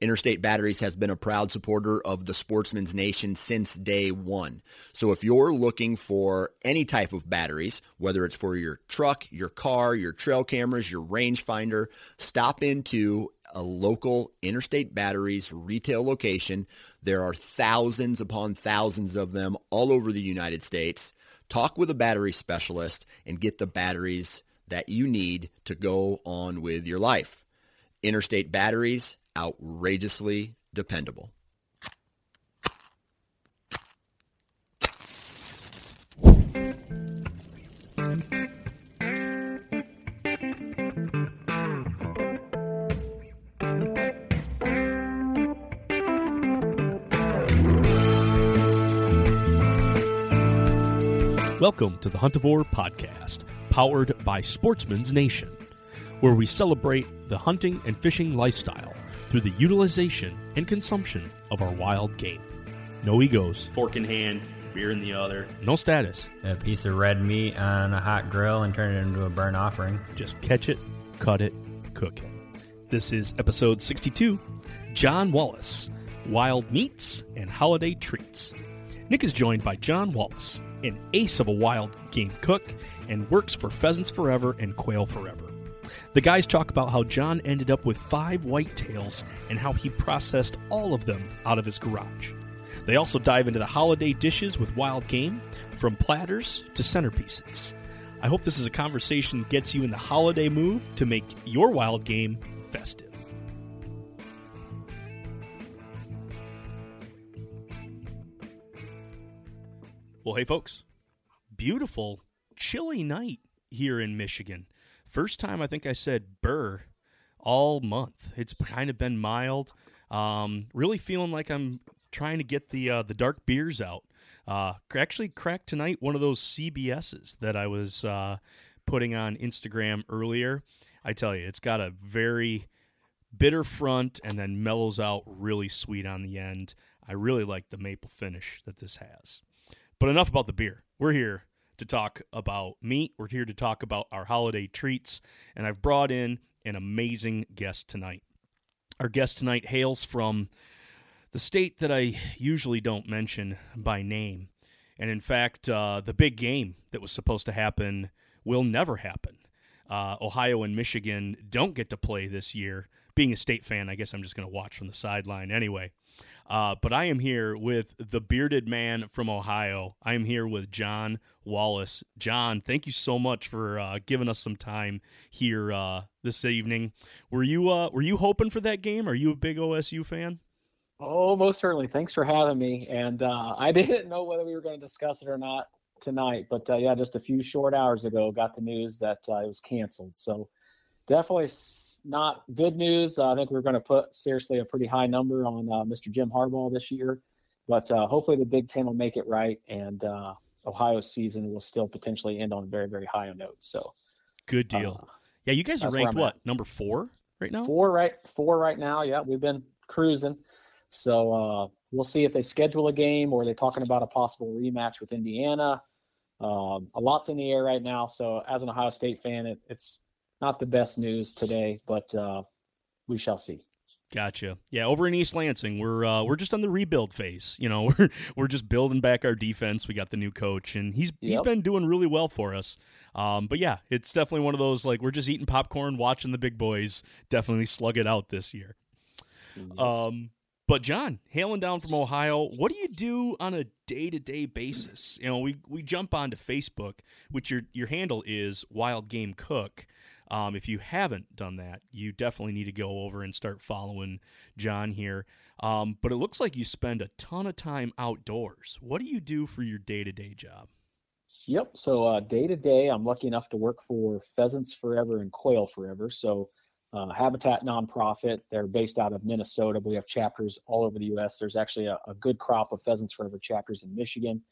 Interstate Batteries has been a proud supporter of the Sportsman's Nation since day one. So if you're looking for any type of batteries, whether it's for your truck, your car, your trail cameras, your rangefinder, stop into a local Interstate Batteries retail location. There are thousands upon thousands of them all over the United States. Talk with a battery specialist and get the batteries that you need to go on with your life. Interstate Batteries, outrageously dependable. Welcome to the Huntivore Podcast, powered by Sportsman's Nation, where we celebrate the hunting and fishing lifestyle through the utilization and consumption of our wild game. No egos, fork in hand, beer in the other. no status. a piece of red meat on a hot grill and turn it into a burnt offering. Just catch it, cut it, cook it. This is episode 62 John Wallace Wild Meats and Holiday Treats. Nick is joined by John Wallace, an ace of a wild game cook, and works for Pheasants Forever and Quail Forever. The guys talk about how John ended up with five whitetails and how he processed all of them out of his garage. They also dive into the holiday dishes with wild game, from platters to centerpieces. I hope this is a conversation that gets you in the holiday mood to make your wild game festive. Well, hey, folks, beautiful, chilly night here in Michigan. First time I think I said burr all month. It's kind of been mild. Um, really feeling like I'm trying to get the uh, the dark beers out. Uh, actually, cracked tonight one of those CBSs that I was uh, putting on Instagram earlier. I tell you, it's got a very bitter front and then mellows out really sweet on the end. I really like the maple finish that this has. But enough about the beer. We're here to talk about meat. We're here to talk about our holiday treats. And I've brought in an amazing guest tonight. Our guest tonight hails from the state that I usually don't mention by name. And in fact, uh, the big game that was supposed to happen will never happen. Uh, Ohio and Michigan don't get to play this year. Being a state fan, I guess I'm just going to watch from the sideline anyway. Uh, but I am here with the bearded man from Ohio. I am here with John Wallace. John, thank you so much for uh, giving us some time here uh, this evening. Were you uh, were you hoping for that game? Are you a big OSU fan? Oh, most certainly. Thanks for having me. And uh, I didn't know whether we were going to discuss it or not tonight, but uh, yeah, just a few short hours ago, got the news that it was canceled. So definitely not good news. Uh, I think we're going to put seriously a pretty high number on uh, Mr. Jim Harbaugh this year, but uh, hopefully the Big Ten will make it right, and uh, Ohio's season will still potentially end on a very, very high note. So Good deal. uh, yeah, you guys are ranked what at. number four right now? four right, four right now. Yeah, we've been cruising. So uh, we'll see if they schedule a game or they're talking about a possible rematch with Indiana. Um, a lot's in the air right now. So as an Ohio State fan, it, it's not the best news today, but uh, we shall see. Gotcha. Yeah, over in East Lansing, we're uh, we're just on the rebuild phase. You know, we're we're just building back our defense. We got the new coach, and he's he's Yep. been doing really well for us. Um, but yeah, it's definitely one of those like we're just eating popcorn, watching the big boys definitely slug it out this year. Yes. Um, But John, hailing down from Ohio, what do you do on a day-to-day basis? You know, we we jump onto Facebook, which your your handle is Wild Game Cook. Um, if you haven't done that, you definitely need to go over and start following John here. Um, but it looks like you spend a ton of time outdoors. What do you do for your day-to-day job? Yep. So day to day, I'm lucky enough to work for Pheasants Forever and Quail Forever. So uh, habitat nonprofit. They're based out of Minnesota, but we have chapters all over the U.S. There's actually a, a good crop of Pheasants Forever chapters in Michigan,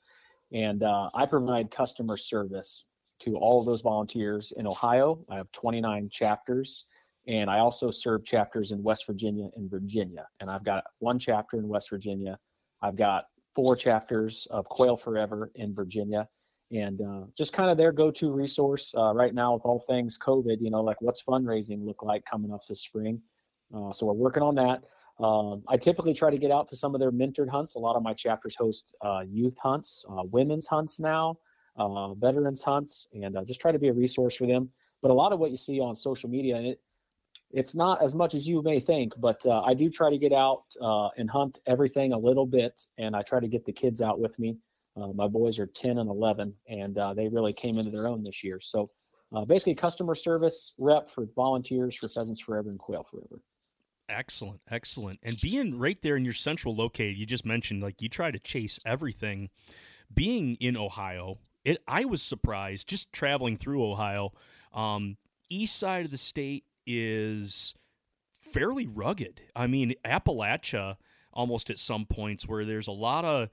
and uh, I provide customer service to all of those volunteers in Ohio. I have 29 chapters, and I also serve chapters in West Virginia and Virginia. And I've got one chapter in West Virginia. I've got four chapters of Quail Forever in Virginia and uh, just kind of their go-to resource uh, right now with all things COVID. You know, like what's fundraising look like coming up this spring. Uh, so we're working on that. Um, I typically try to get out to some of their mentored hunts. A lot of my chapters host uh, youth hunts, uh, women's hunts now, uh, veterans hunts, and just try to be a resource for them. But a lot of what you see on social media, and it, it's not as much as you may think, but I do try to get out and hunt everything a little bit, and I try to get the kids out with me. Uh, my boys are 10 and 11, and uh, they really came into their own this year. So uh, basically, customer service rep for volunteers for Pheasants Forever and Quail Forever. Excellent, excellent. And being right there in your central located, you just mentioned like you try to chase everything. Being in Ohio, it I was surprised just traveling through Ohio. Um, east side of the state is fairly rugged. I mean, Appalachia almost at some points where there's a lot of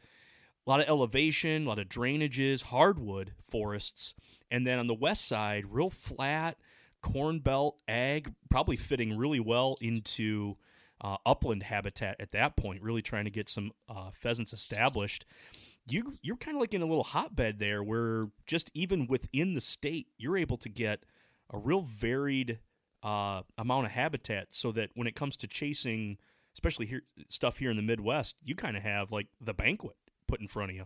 a lot of elevation, a lot of drainages, hardwood forests, and then on the west side, real flat corn belt ag, probably fitting really well into uh, upland habitat at that point. Really trying to get some uh, pheasants established. You you're kind of like in a little hotbed there, where just even within the state, you're able to get a real varied uh, amount of habitat, so that when it comes to chasing, especially here stuff here in the Midwest, you kind of have like the banquet put in front of you?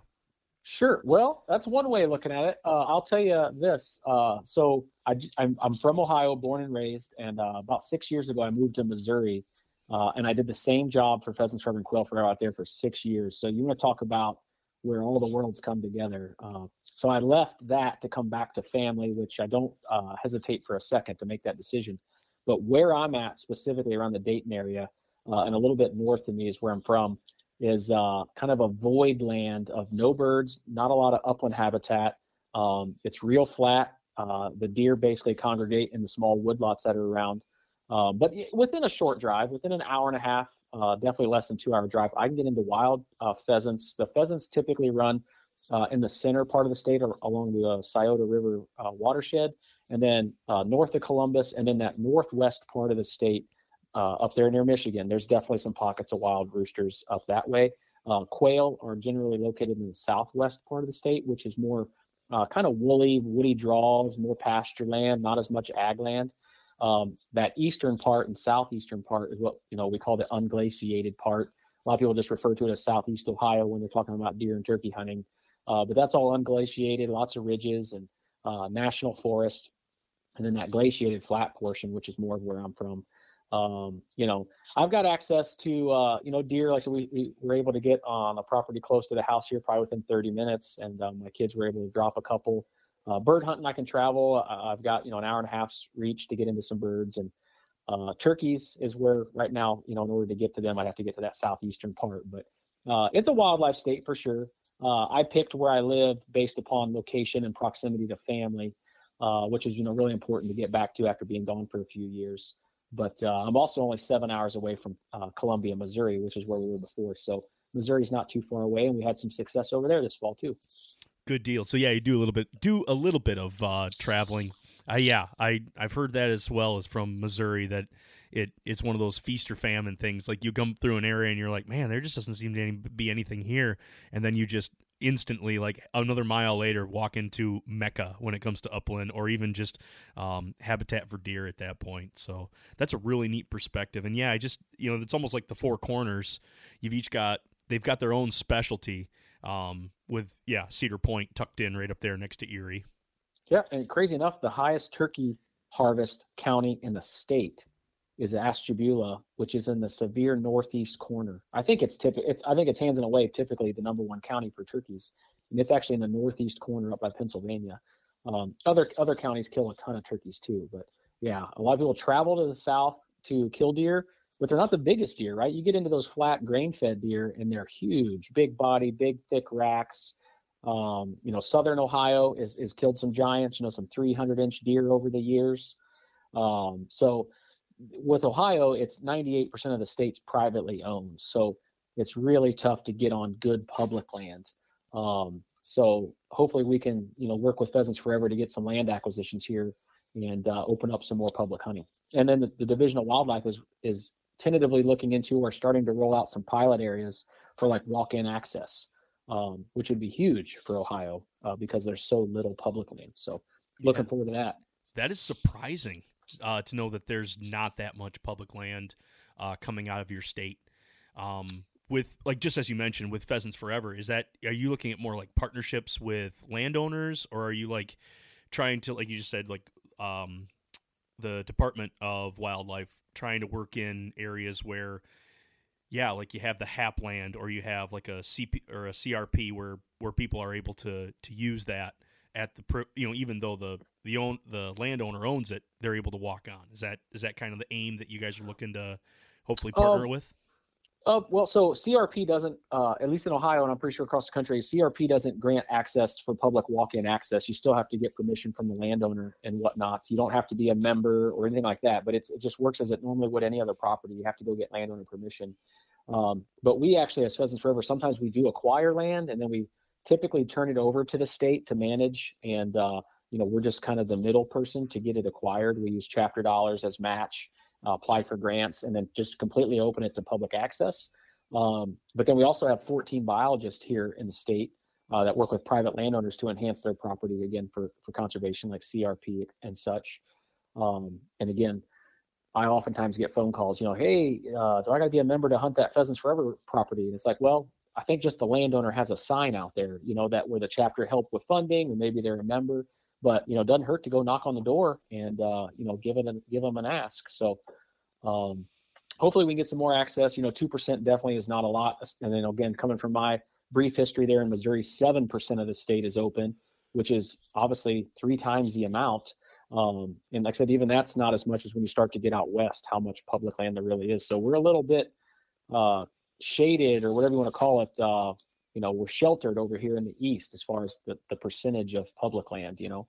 Sure. Well, that's one way of looking at it. Uh, I'll tell you this. Uh, so I, am from Ohio, born and raised, and uh, about six years ago, I moved to Missouri, uh, and I did the same job for Pheasants and Quail Forever out there for six years. So you want to talk about where all the worlds come together. Uh, so I left that to come back to family, which I don't uh, hesitate for a second to make that decision. But where I'm at, specifically around the Dayton area, and a little bit north of me is where I'm from is uh, kind of a void land of no birds, not a lot of upland habitat. Um, it's real flat. Uh, the deer basically congregate in the small woodlots that are around. Uh, but within a short drive, within an hour and a half, uh, definitely less than two hour drive, I can get into wild uh, pheasants. The pheasants typically run uh, in the center part of the state or along the Scioto River watershed, and then north of Columbus, and then that northwest part of the state uh, up there near Michigan, there's definitely some pockets of wild roosters up that way. Uh, quail are generally located in the southwest part of the state, which is more uh, kind of woolly, woody draws, more pasture land, not as much ag land. Um, that eastern part and southeastern part is what you know we call the unglaciated part. A lot of people just refer to it as southeast Ohio when they're talking about deer and turkey hunting, uh, but that's all unglaciated, lots of ridges and uh, national forest, and then that glaciated flat portion, which is more of where I'm from um, you know, I've got access to, uh, you know, deer. Like so we, we were able to get on a property close to the house here, probably within 30 minutes. And um, my kids were able to drop a couple. Uh, bird hunting, I can travel. I've got, you know, an hour and a half's reach to get into some birds. And uh, turkeys is where right now, you know, in order to get to them, I'd have to get to that southeastern part. But uh, it's a wildlife state for sure. Uh, I picked where I live based upon location and proximity to family, uh, which is, you know, really important to get back to after being gone for a few years. But uh, I'm also only seven hours away from Columbia, Missouri, which is where we were before. So Missouri's not too far away, and we had some success over there this fall too. Good deal. So yeah, you do a little bit, do a little bit of uh, traveling. Uh, yeah, I I've heard that as well as from Missouri that it it's one of those feast or famine things. Like you come through an area and you're like, man, there just doesn't seem to be anything here, and then you just instantly like another mile later walk into mecca when it comes to upland or even just um, habitat for deer at that point so that's a really neat perspective and yeah i just you know it's almost like the four corners you've each got they've got their own specialty um, with yeah cedar point tucked in right up there next to erie yeah and crazy enough the highest turkey harvest county in the state is Ashtabula, which is in the severe northeast corner. I think it's. It's, I think it's hands and away typically the number one county for turkeys, and it's actually in the northeast corner up by Pennsylvania. Um, other other counties kill a ton of turkeys too, but yeah, a lot of people travel to the south to kill deer, but they're not the biggest deer, right? You get into those flat grain-fed deer, and they're huge, big body, big thick racks. Um, you know, Southern Ohio is is killed some giants. You know, some 300 inch deer over the years. Um, so with Ohio, it's 98% of the state's privately owned. So it's really tough to get on good public land. Um, so hopefully we can, you know, work with Pheasants Forever to get some land acquisitions here and uh, open up some more public hunting. And then the, the, Division of Wildlife is is tentatively looking into or starting to roll out some pilot areas for like walk-in access, um, which would be huge for Ohio uh, because there's so little public land. So looking yeah. forward to that. That is surprising uh, to know that there's not that much public land uh, coming out of your state. Um, with like just as you mentioned with Pheasants Forever, is that are you looking at more like partnerships with landowners, or are you like trying to like you just said like um, the Department of Wildlife trying to work in areas where yeah like you have the hap land or you have like a cp or a crp where where people are able to to use that at the you know even though the the own the landowner owns it, they're able to walk on. Is that is that kind of the aim that you guys are looking to hopefully partner uh, with? Uh, well, so CRP doesn't, uh, at least in Ohio, and I'm pretty sure across the country, CRP doesn't grant access for public walk-in access. You still have to get permission from the landowner and whatnot. You don't have to be a member or anything like that, but it just works as it normally would any other property. You have to go get landowner permission. Um, but we actually, as Pheasants Forever, sometimes we do acquire land and then we typically turn it over to the state to manage and uh, you know we're just kind of the middle person to get it acquired we use chapter dollars as match uh, apply for grants and then just completely open it to public access. Um, but then we also have 14 biologists here in the state uh, that work with private landowners to enhance their property again for, for conservation like crp and such. Um, and again i oftentimes get phone calls you know hey uh, do i got to be a member to hunt that pheasants forever property? And it's like well I think just the landowner has a sign out there, you know, that where the chapter helped with funding, or maybe they're a member. But you know, it doesn't hurt to go knock on the door and uh, you know give it give them an ask. So um, hopefully we can get some more access. You know, two percent definitely is not a lot. And then again, coming from my brief history there in Missouri, seven percent of the state is open, which is obviously three times the amount. Um, and like I said, even that's not as much as when you start to get out west, how much public land there really is. So we're a little bit uh, shaded or whatever you want to call it uh, you know we're sheltered over here in the east as far as the, the percentage of public land you know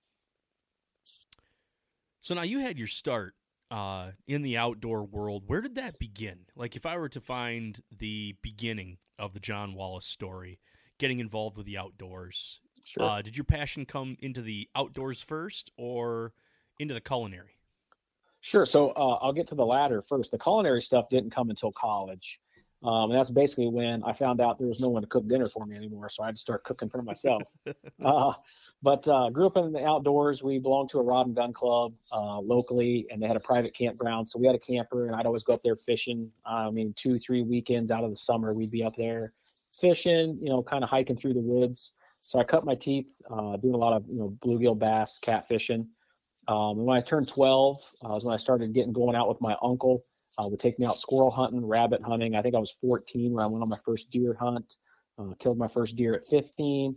so now you had your start uh, in the outdoor world where did that begin like if i were to find the beginning of the john wallace story getting involved with the outdoors sure. Uh, did your passion come into the outdoors first or into the culinary sure so uh, i'll get to the latter first the culinary stuff didn't come until college um, and that's basically when I found out there was no one to cook dinner for me anymore. So I had to start cooking for myself. uh, but uh, grew up in the outdoors. We belonged to a rod and gun club uh, locally, and they had a private campground. So we had a camper, and I'd always go up there fishing. I mean, two, three weekends out of the summer, we'd be up there fishing, you know, kind of hiking through the woods. So I cut my teeth uh, doing a lot of, you know, bluegill bass, catfishing. Um, when I turned 12, uh, was when I started getting going out with my uncle uh, would take me out squirrel hunting, rabbit hunting. I think I was 14 when I went on my first deer hunt. Uh, killed my first deer at 15,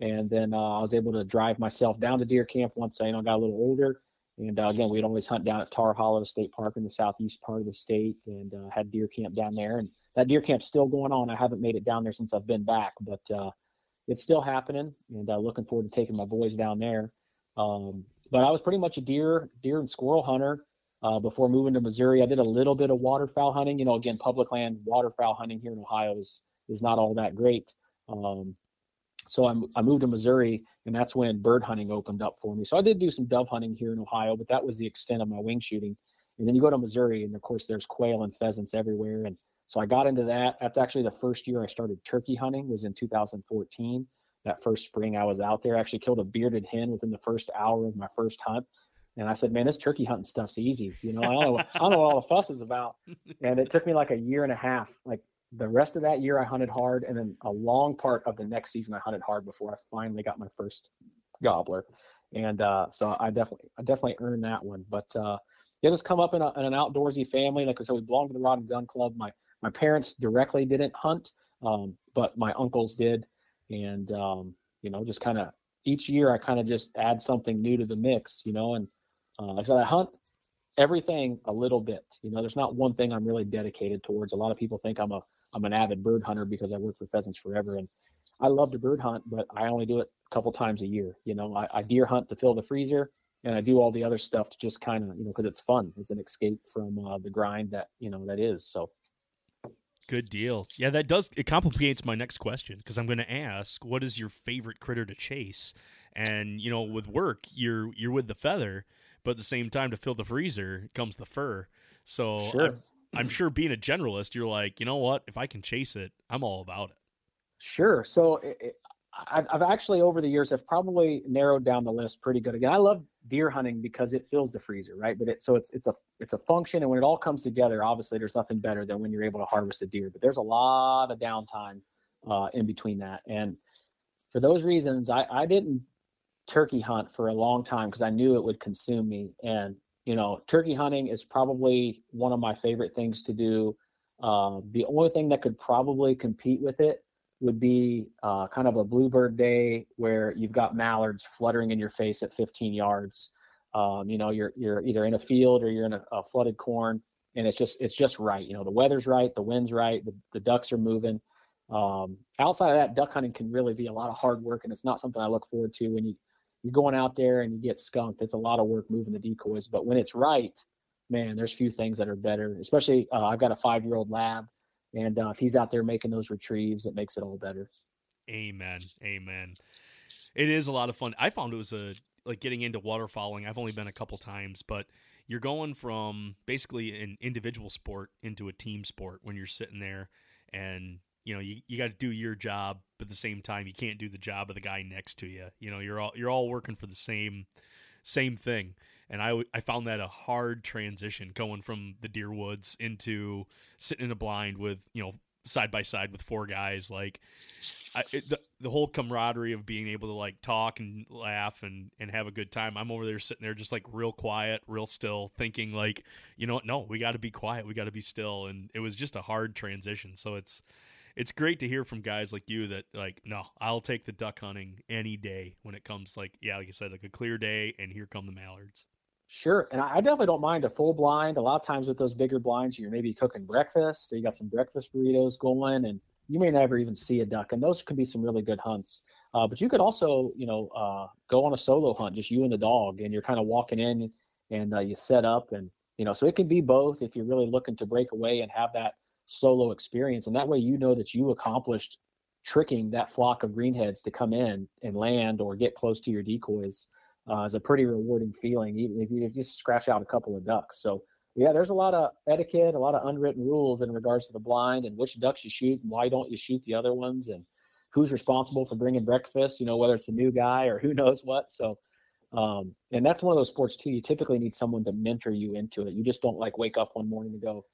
and then uh, I was able to drive myself down to deer camp once I you know got a little older. And uh, again, we'd always hunt down at Tar Hollow State Park in the southeast part of the state, and uh, had deer camp down there. And that deer camp's still going on. I haven't made it down there since I've been back, but uh, it's still happening. And looking forward to taking my boys down there. Um, but I was pretty much a deer, deer and squirrel hunter uh, before moving to Missouri. I did a little bit of waterfowl hunting. You know, again, public land waterfowl hunting here in Ohio is is not all that great. Um, so I, I moved to Missouri, and that's when bird hunting opened up for me. So I did do some dove hunting here in Ohio, but that was the extent of my wing shooting. And then you go to Missouri, and of course, there's quail and pheasants everywhere. And so I got into that. That's actually the first year I started turkey hunting was in 2014. That first spring I was out there, I actually killed a bearded hen within the first hour of my first hunt. And I said, man, this turkey hunting stuff's easy. You know, I don't know, I don't know what all the fuss is about. And it took me like a year and a half. Like the rest of that year, I hunted hard. And then a long part of the next season, I hunted hard before I finally got my first gobbler. And uh, so I definitely, I definitely earned that one. But uh, you just come up in, a, in, an outdoorsy family. Like I said, we belong to the Rod and Gun Club. My my parents directly didn't hunt, um, but my uncles did, and um, you know, just kind of each year I kind of just add something new to the mix, you know. And uh, like I said, I hunt everything a little bit. You know, there's not one thing I'm really dedicated towards. A lot of people think I'm a I'm an avid bird hunter because I worked for pheasants forever, and I love to bird hunt, but I only do it a couple times a year. You know, I, I deer hunt to fill the freezer, and I do all the other stuff to just kind of you know because it's fun. It's an escape from uh, the grind that you know that is. So. Good deal. Yeah, that does it complicates my next question because I'm going to ask, what is your favorite critter to chase? And you know, with work, you're you're with the feather, but at the same time, to fill the freezer comes the fur. So sure. I'm, sure being a generalist, you're like, you know what? If I can chase it, I'm all about it. Sure. So it, I've, I've actually over the years have probably narrowed down the list pretty good. Again, I love deer hunting because it fills the freezer, right? But it so it's it's a it's a function, and when it all comes together, obviously there's nothing better than when you're able to harvest a deer. But there's a lot of downtime uh, in between that, and for those reasons, I I didn't turkey hunt for a long time because I knew it would consume me. And you know, turkey hunting is probably one of my favorite things to do. Uh, the only thing that could probably compete with it would be uh, kind of a bluebird day where you've got mallards fluttering in your face at 15 yards. Um, you know, you're you're either in a field or you're in a, a, flooded corn, and it's just it's just right. You know, the weather's right, the wind's right, the, the ducks are moving. Um, outside of that, duck hunting can really be a lot of hard work, and it's not something I look forward to when you you're going out there and you get skunked. It's a lot of work moving the decoys, but when it's right, man, there's few things that are better. Especially, uh, I've got a five year old lab and uh, if he's out there making those retrieves, it makes it all better. Amen. Amen. It is a lot of fun. I found it was a like getting into waterfowling. I've only been a couple times, but you're going from basically an individual sport into a team sport when you're sitting there and you know you, you got to do your job but at the same time you can't do the job of the guy next to you. You know you're all you're all working for the same same thing. And I, I found that a hard transition going from the deer woods into sitting in a blind with you know side by side with four guys. Like I, it, the, the whole camaraderie of being able to like talk and laugh and and have a good time. I'm over there sitting there just like real quiet real still thinking like you know no we got to be quiet. We got to be still. And it was just a hard transition. So it's it's great to hear from guys like you that like no i'll take the duck hunting any day when it comes like yeah like you said like a clear day and here come the mallards Sure. And I definitely don't mind a full blind. A lot of times with those bigger blinds, you're maybe cooking breakfast. So you got some breakfast burritos going and you may never even see a duck. And those can be some really good hunts. Uh, but you could also, you know, uh, go on a solo hunt, just you and the dog, and you're kind of walking in and uh, you set up and, you know, so it can be both if you're really looking to break away and have that solo experience. And that way you know that you accomplished tricking that flock of greenheads to come in and land or get close to your decoys uh, is a pretty rewarding feeling, even if you just scratch out a couple of ducks. So yeah, there's a lot of etiquette, a lot of unwritten rules in regards to the blind and which ducks you shoot and why don't you shoot the other ones and who's responsible for bringing breakfast, you know, whether it's a new guy or who knows what. So, um, and that's one of those sports too. You typically need someone to mentor you into it. You just don't like wake up one morning and go,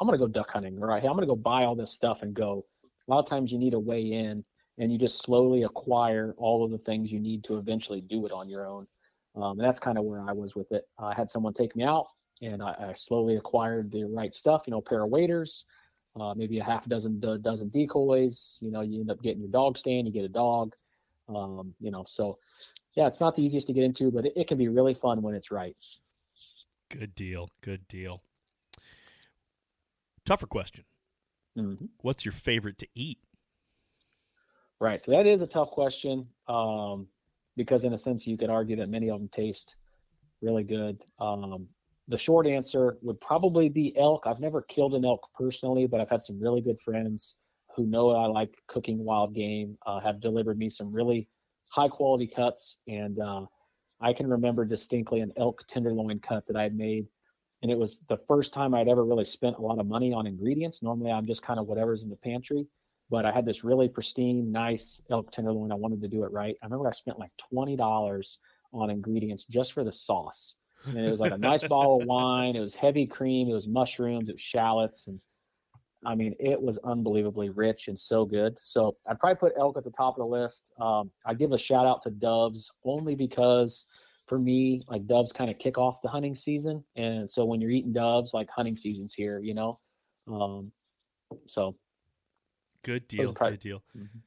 I'm going to go duck hunting, right? I'm going to go buy all this stuff and go. A lot of times you need a way in and you just slowly acquire all of the things you need to eventually do it on your own. Um, and that's kind of where I was with it. I had someone take me out, and I, I slowly acquired the right stuff. You know, pair of waders, uh, maybe a half dozen do, dozen decoys. You know, you end up getting your dog stand. You get a dog. Um, you know, so yeah, it's not the easiest to get into, but it, it can be really fun when it's right. Good deal. Good deal. Tougher question. Mm-hmm. What's your favorite to eat? Right. So that is a tough question um, because, in a sense, you could argue that many of them taste really good. Um, the short answer would probably be elk. I've never killed an elk personally, but I've had some really good friends who know I like cooking wild game, uh, have delivered me some really high quality cuts. And uh, I can remember distinctly an elk tenderloin cut that I had made. And it was the first time I'd ever really spent a lot of money on ingredients. Normally, I'm just kind of whatever's in the pantry but I had this really pristine, nice elk tenderloin. I wanted to do it right. I remember I spent like twenty dollars on ingredients just for the sauce. And it was like a nice bottle of wine. It was heavy cream. It was mushrooms. It was shallots, and I mean, it was unbelievably rich and so good. So I'd probably put elk at the top of the list. Um, I give a shout out to Doves only because for me, like doves kind of kick off the hunting season. And so when you're eating doves, like hunting season's here, you know? Um, so good deal. Probably, good deal. Mm-hmm.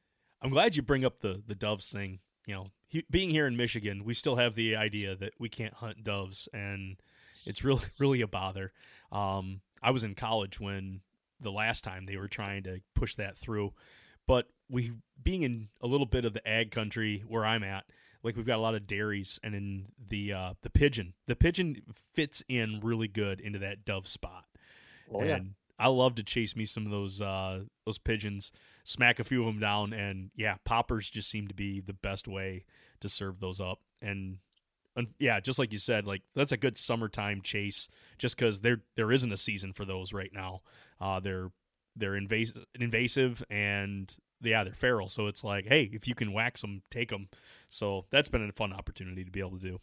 I'm glad you bring up the, the doves thing. You know, he, being here in Michigan, we still have the idea that we can't hunt doves and it's really, really a bother. Um, I was in college when the last time they were trying to push that through, but we being in a little bit of the ag country where I'm at, like we've got a lot of dairies and in the uh, the pigeon the pigeon fits in really good into that dove spot oh, and yeah. i love to chase me some of those uh, those pigeons smack a few of them down and yeah poppers just seem to be the best way to serve those up and, and yeah just like you said like that's a good summertime chase just because there there isn't a season for those right now uh, they're they're invasive invasive and yeah, they're feral. So it's like, hey, if you can wax them, take them. So that's been a fun opportunity to be able to do.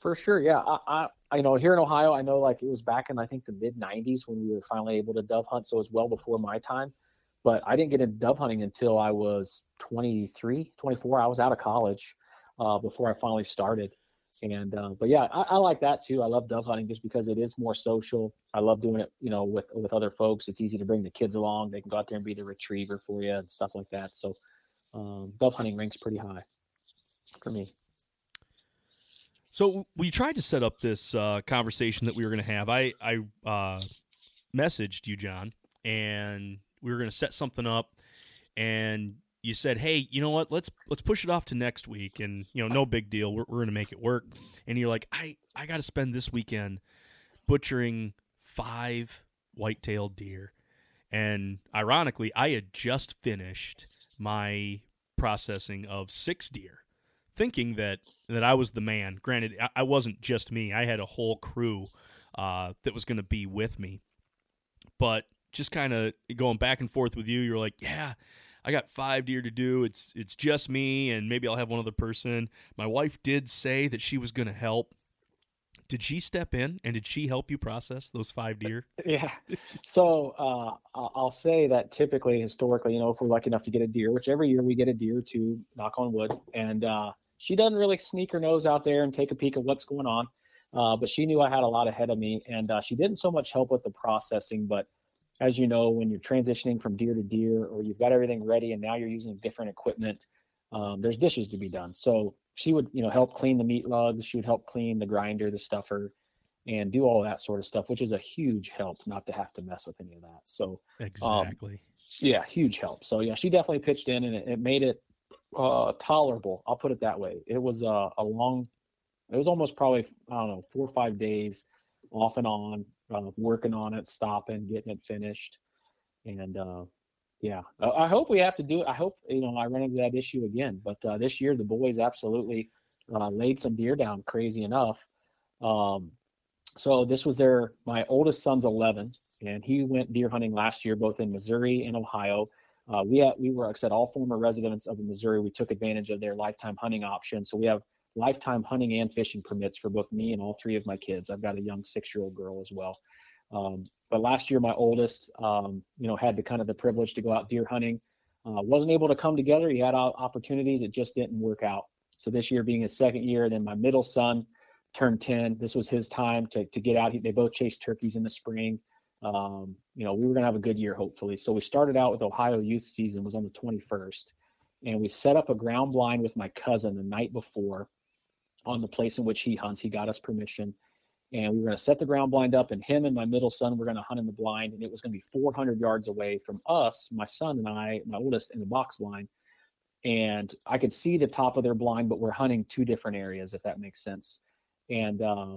For sure, yeah. I, I, you know, here in Ohio, I know like it was back in I think the mid '90s when we were finally able to dove hunt. So it was well before my time. But I didn't get into dove hunting until I was 23, 24. I was out of college uh, before I finally started. And uh, but yeah, I, I, like that too. I love dove hunting just because it is more social. I love doing it, you know, with with other folks. It's easy to bring the kids along. They can go out there and be the retriever for you and stuff like that. So um, dove hunting ranks pretty high for me. So we tried to set up this uh, conversation that we were going to have. I I uh, messaged you, John, and we were going to set something up, and you said, "Hey, you know what? Let's let's push it off to next week." And you know, no big deal. We're we're going to make it work. And you're like, "I I got to spend this weekend butchering five white-tailed deer." And ironically, I had just finished my processing of six deer, thinking that that I was the man. Granted, I, I wasn't just me. I had a whole crew uh, that was going to be with me. But just kind of going back and forth with you, you're like, "Yeah." I got five deer to do. It's it's just me, and maybe I'll have one other person. My wife did say that she was going to help. Did she step in and did she help you process those five deer? Yeah. So uh, I'll say that typically, historically, you know, if we're lucky enough to get a deer, which every year we get a deer to knock on wood, and uh, she doesn't really sneak her nose out there and take a peek at what's going on. Uh, but she knew I had a lot ahead of me, and uh, she didn't so much help with the processing, but as you know, when you're transitioning from deer to deer, or you've got everything ready and now you're using different equipment, um, there's dishes to be done. So she would, you know, help clean the meat lugs. She would help clean the grinder, the stuffer, and do all that sort of stuff, which is a huge help not to have to mess with any of that. So um, exactly, um, yeah, huge help. So yeah, she definitely pitched in, and it, it made it uh, tolerable. I'll put it that way. It was a, a long, it was almost probably I don't know four or five days off and on uh, working on it, stopping, getting it finished, and uh, yeah, I hope we have to do it. I hope you know I run into that issue again, but uh, this year the boys absolutely uh, laid some deer down, crazy enough. Um, so this was their my oldest son's 11, and he went deer hunting last year, both in Missouri and Ohio. Uh, we had, we were, like I said, all former residents of Missouri. We took advantage of their lifetime hunting option, so we have lifetime hunting and fishing permits for both me and all three of my kids. I've got a young six year old girl as well. Um, but last year, my oldest, um, you know, had the kind of the privilege to go out deer hunting. Uh, wasn't able to come together. He had opportunities. It just didn't work out. So this year being his second year, then my middle son turned 10. This was his time to, to get out. He, they both chased turkeys in the spring. Um, you know, we were going to have a good year, hopefully. So we started out with Ohio youth season was on the 21st and we set up a ground blind with my cousin the night before on the place in which he hunts. He got us permission. And we were going to set the ground blind up, and him and my middle son were going to hunt in the blind. And it was going to be 400 yards away from us, my son and I, my oldest, in the box blind. And I could see the top of their blind, but we're hunting two different areas, if that makes sense. And uh,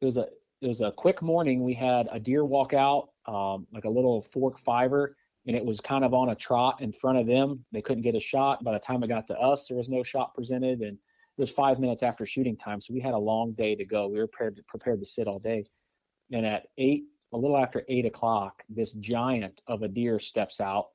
it was a it was a quick morning. We had a deer walk out, um, like a little fork fiver, and it was kind of on a trot in front of them. They couldn't get a shot. By the time it got to us, there was no shot presented, and it was five minutes after shooting time, so we had a long day to go. We were prepared to, prepared to sit all day, and at eight, a little after eight o'clock, this giant of a deer steps out,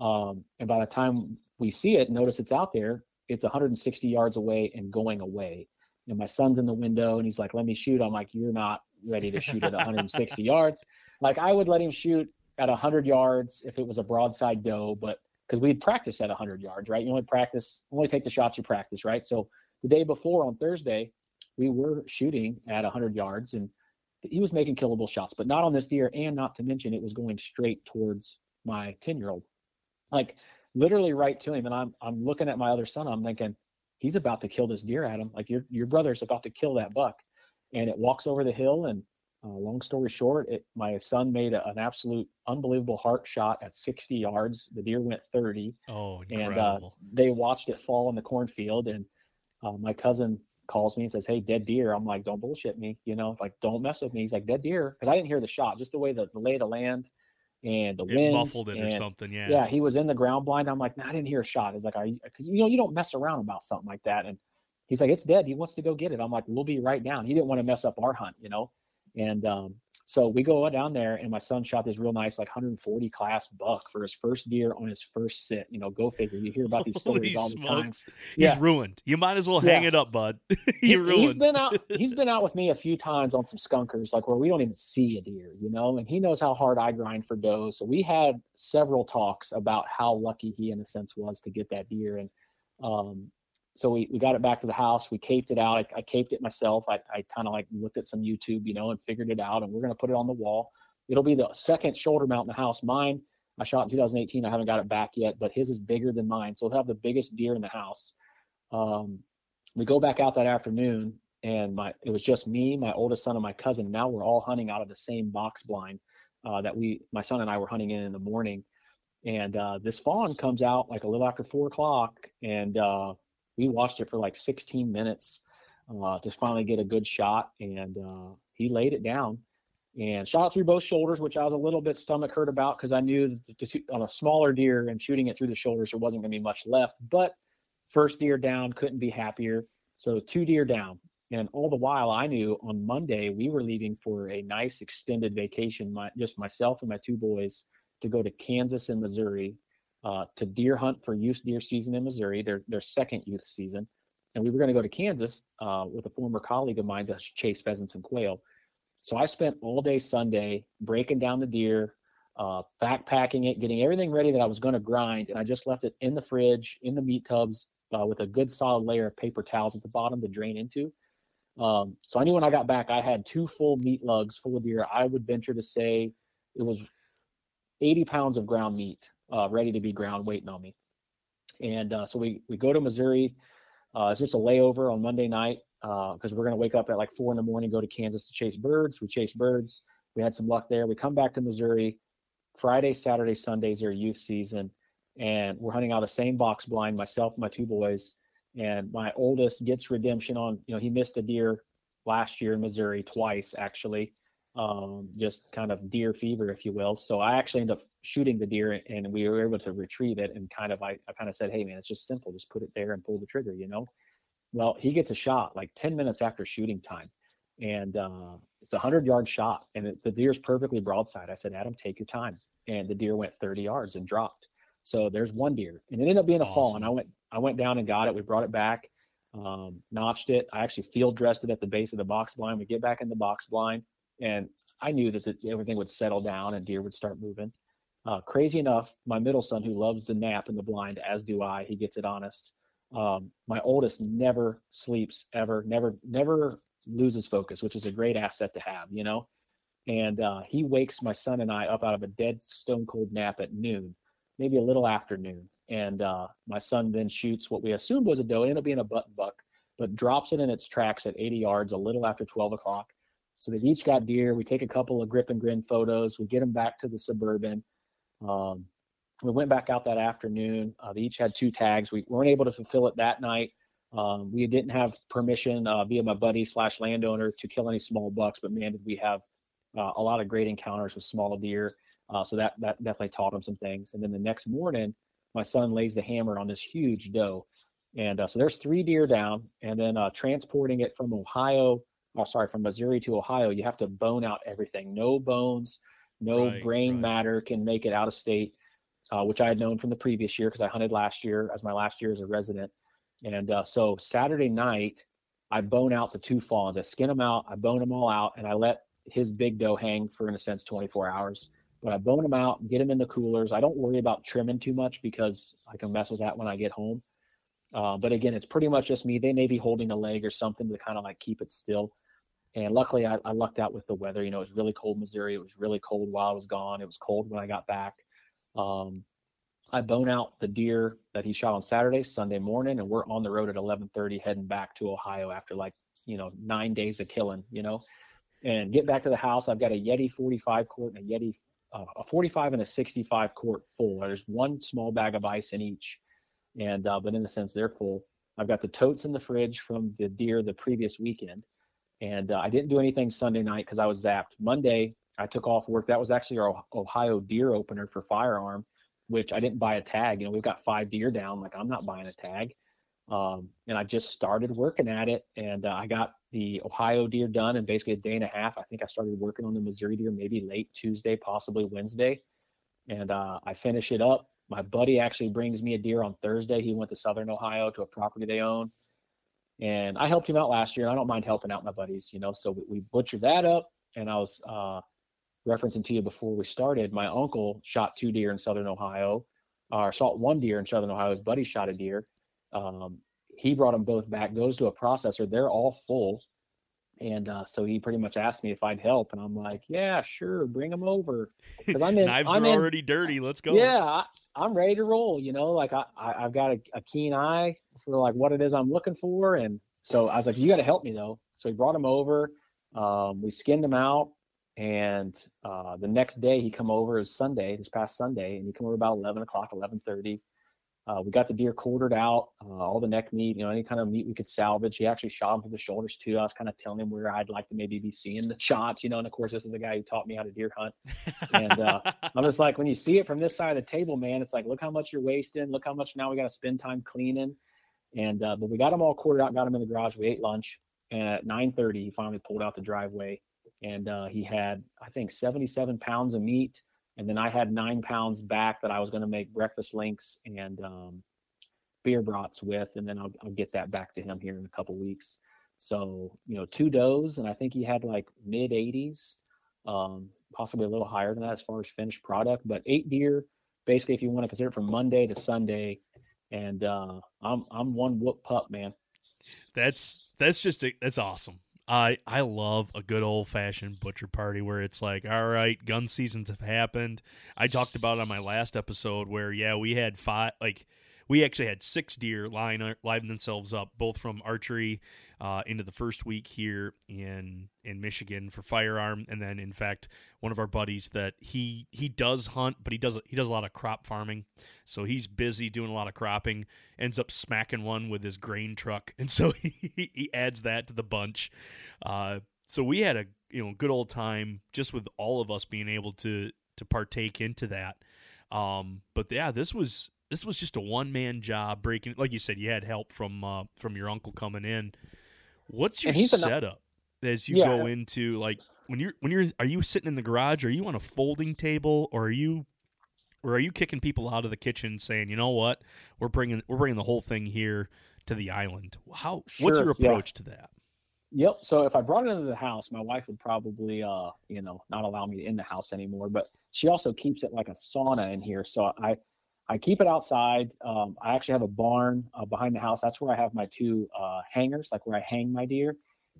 um, and by the time we see it, notice it's out there. It's 160 yards away and going away. And my son's in the window, and he's like, "Let me shoot." I'm like, "You're not ready to shoot at 160 yards." Like I would let him shoot at 100 yards if it was a broadside doe, but because we'd practice at 100 yards, right? You only practice, only take the shots you practice, right? So the day before on Thursday, we were shooting at 100 yards and he was making killable shots, but not on this deer. And not to mention, it was going straight towards my 10 year old, like literally right to him. And I'm, I'm looking at my other son. I'm thinking, he's about to kill this deer Adam. Like your, your brother's about to kill that buck. And it walks over the hill and uh, long story short, it, my son made a, an absolute unbelievable heart shot at 60 yards. The deer went 30. Oh, incredible. And uh, they watched it fall in the cornfield. And uh, my cousin calls me and says, Hey, dead deer. I'm like, Don't bullshit me. You know, like, don't mess with me. He's like, Dead deer. Cause I didn't hear the shot, just the way the, the lay of the land and the it wind. muffled it and, or something. Yeah. Yeah. He was in the ground blind. I'm like, nah, I didn't hear a shot. It's like, I, cause you know, you don't mess around about something like that. And he's like, It's dead. He wants to go get it. I'm like, We'll be right down. He didn't want to mess up our hunt, you know? And um, so we go down there, and my son shot this real nice, like 140 class buck for his first deer on his first sit. You know, go figure. You hear about these stories all the smokes. time. He's yeah. ruined. You might as well hang yeah. it up, bud. he, ruined. He's been out. He's been out with me a few times on some skunkers, like where we don't even see a deer. You know, and he knows how hard I grind for doe. So we had several talks about how lucky he, in a sense, was to get that deer. And um, so we, we got it back to the house. We caped it out. I, I caped it myself. I, I kind of like looked at some YouTube, you know, and figured it out. And we're going to put it on the wall. It'll be the second shoulder mount in the house. Mine, I shot in 2018. I haven't got it back yet, but his is bigger than mine. So we'll have the biggest deer in the house. Um, we go back out that afternoon and my, it was just me, my oldest son and my cousin. Now we're all hunting out of the same box blind uh, that we, my son and I were hunting in in the morning. And uh, this fawn comes out like a little after four o'clock and, uh, we watched it for like 16 minutes uh, to finally get a good shot, and uh, he laid it down and shot through both shoulders, which I was a little bit stomach hurt about because I knew on a smaller deer and shooting it through the shoulders there wasn't going to be much left. But first deer down, couldn't be happier. So two deer down, and all the while I knew on Monday we were leaving for a nice extended vacation, my, just myself and my two boys to go to Kansas and Missouri uh, to deer hunt for youth deer season in Missouri, their their second youth season, and we were going to go to Kansas uh, with a former colleague of mine to chase pheasants and quail. So I spent all day Sunday breaking down the deer, uh, backpacking it, getting everything ready that I was going to grind, and I just left it in the fridge in the meat tubs uh, with a good solid layer of paper towels at the bottom to drain into. Um, so I knew when I got back, I had two full meat lugs full of deer. I would venture to say it was 80 pounds of ground meat uh, ready to be ground waiting on me. And uh, so we we go to Missouri. Uh, it's just a layover on Monday night because uh, we're going to wake up at like four in the morning, go to Kansas to chase birds. We chase birds. We had some luck there. We come back to Missouri. Friday, Saturday, Sundays are youth season, and we're hunting out the same box blind. Myself, my two boys, and my oldest gets redemption on. You know, he missed a deer last year in Missouri twice actually, um, just kind of deer fever, if you will. So I actually ended up shooting the deer and we were able to retrieve it. And kind of, I, I kind of said, Hey man, it's just simple. Just put it there and pull the trigger, you know? Well, he gets a shot like 10 minutes after shooting time. And uh, it's a hundred yard shot and it, the deer's perfectly broadside. I said, Adam, take your time. And the deer went 30 yards and dropped. So there's one deer and it ended up being a awesome. fall. And I went, I went down and got it. We brought it back, um, notched it. I actually field dressed it at the base of the box blind. We get back in the box blind and I knew that the, everything would settle down and deer would start moving. Uh, crazy enough, my middle son, who loves the nap in the blind, as do I, he gets it honest. Um, my oldest never sleeps ever, never, never loses focus, which is a great asset to have, you know. And uh, he wakes my son and I up out of a dead stone cold nap at noon, maybe a little after noon. And uh, my son then shoots what we assumed was a doe, it ended up being a button buck, but drops it in its tracks at 80 yards a little after 12 o'clock. So they've each got deer. We take a couple of grip and grin photos. We get them back to the suburban. Um, we went back out that afternoon. Uh, they each had two tags. We weren't able to fulfill it that night. Um, we didn't have permission uh, via my buddy slash landowner to kill any small bucks, but man, did we have uh, a lot of great encounters with small deer. Uh, so that that definitely taught him some things. And then the next morning, my son lays the hammer on this huge doe, and uh, so there's three deer down. And then uh, transporting it from Ohio, oh, sorry, from Missouri to Ohio, you have to bone out everything. No bones, no right, brain right. matter can make it out of state, uh, which I had known from the previous year because I hunted last year as my last year as a resident. And uh, so Saturday night, I bone out the two fawns. I skin them out, I bone them all out, and I let his big doe hang for, in a sense, 24 hours. But I bone them out, get them in the coolers. I don't worry about trimming too much because I can mess with that when I get home. Uh, but again, it's pretty much just me. They may be holding a leg or something to kind of like keep it still. And luckily, I, I, lucked out with the weather. You know, it was really cold Missouri. It was really cold while I was gone. It was cold when I got back. Um, I bone out the deer that he shot on Saturday, Sunday morning, and we're on the road at 11:30, heading back to Ohio after like you know nine days of killing. You know, and get back to the house. I've got a Yeti 45 quart and a Yeti uh, a 45 and a 65 quart full. There's one small bag of ice in each, and uh, but in a sense they're full. I've got the totes in the fridge from the deer the previous weekend, and uh, I didn't do anything Sunday night because I was zapped. Monday I took off work. That was actually our Ohio deer opener for firearm, which I didn't buy a tag. You know, we've got five deer down. Like I'm not buying a tag. Um, and I just started working at it, and uh, I got the Ohio deer done in basically a day and a half. I think I started working on the Missouri deer maybe late Tuesday, possibly Wednesday, and uh, I finish it up. My buddy actually brings me a deer on Thursday. He went to Southern Ohio to a property they own, and I helped him out last year. And I don't mind helping out my buddies, you know. So we, we butchered that up, and I was uh, referencing to you before we started. My uncle shot two deer in Southern Ohio, or shot one deer in Southern Ohio. His buddy shot a deer um, he brought them both back, goes to a processor. They're all full. And uh, so he pretty much asked me if I'd help, and I'm like, "Yeah, sure, bring him over." Because I'm in. Knives I'm are in, already dirty. Let's go. Yeah, I, am ready to roll. You know, like I, I have got a, a, keen eye for like what it is I'm looking for, and so I was like, "You got to help me though." So he brought him over. Um, we skinned him out, and uh, the next day he come over is Sunday, this past Sunday, and he come over about 11 o'clock, 11:30 uh, we got the deer quartered out, uh, all the neck meat, you know, any kind of meat we could salvage. He actually shot him from the shoulders too. I was kind of telling him where I'd like to maybe be seeing the shots, you know. And of course, this is the guy who taught me how to deer hunt. And uh, I'm just like, when you see it from this side of the table, man, it's like, look how much you're wasting. Look how much now we got to spend time cleaning. And uh, but we got them all quartered out, got them in the garage. We ate lunch, and at 9:30, he finally pulled out the driveway, and uh, he had, I think, 77 pounds of meat and then I had nine pounds back that I was going to make breakfast links and um, beer brats with, and then I'll, I'll get that back to him here in a couple weeks. So you know, two does, and I think he had like mid 80s, um, possibly a little higher than that as far as finished product. But eight deer, basically, if you want to consider it from Monday to Sunday, and uh, I'm I'm one whoop pup, man. That's that's just a, that's awesome. I I love a good old fashioned butcher party where it's like, all right, gun seasons have happened. I talked about on my last episode where yeah, we had five like we actually had six deer line uh, liven themselves up, both from archery uh, into the first week here in in Michigan for firearm, and then in fact one of our buddies that he he does hunt, but he does he does a lot of crop farming, so he's busy doing a lot of cropping. Ends up smacking one with his grain truck, and so he he adds that to the bunch. Uh, so we had a you know good old time just with all of us being able to to partake into that. Um, but yeah, this was this was just a one man job breaking. Like you said, you had help from uh, from your uncle coming in. What's your setup as you yeah. go into like when you're when you're are you sitting in the garage? Are you on a folding table or are you or are you kicking people out of the kitchen saying, you know what, we're bringing we're bringing the whole thing here to the island? How sure, what's your approach yeah. to that? Yep. So if I brought it into the house, my wife would probably, uh, you know, not allow me in the house anymore. But she also keeps it like a sauna in here. So I, I keep it outside. Um, I actually have a barn uh, behind the house. That's where I have my two uh, hangers, like where I hang my deer.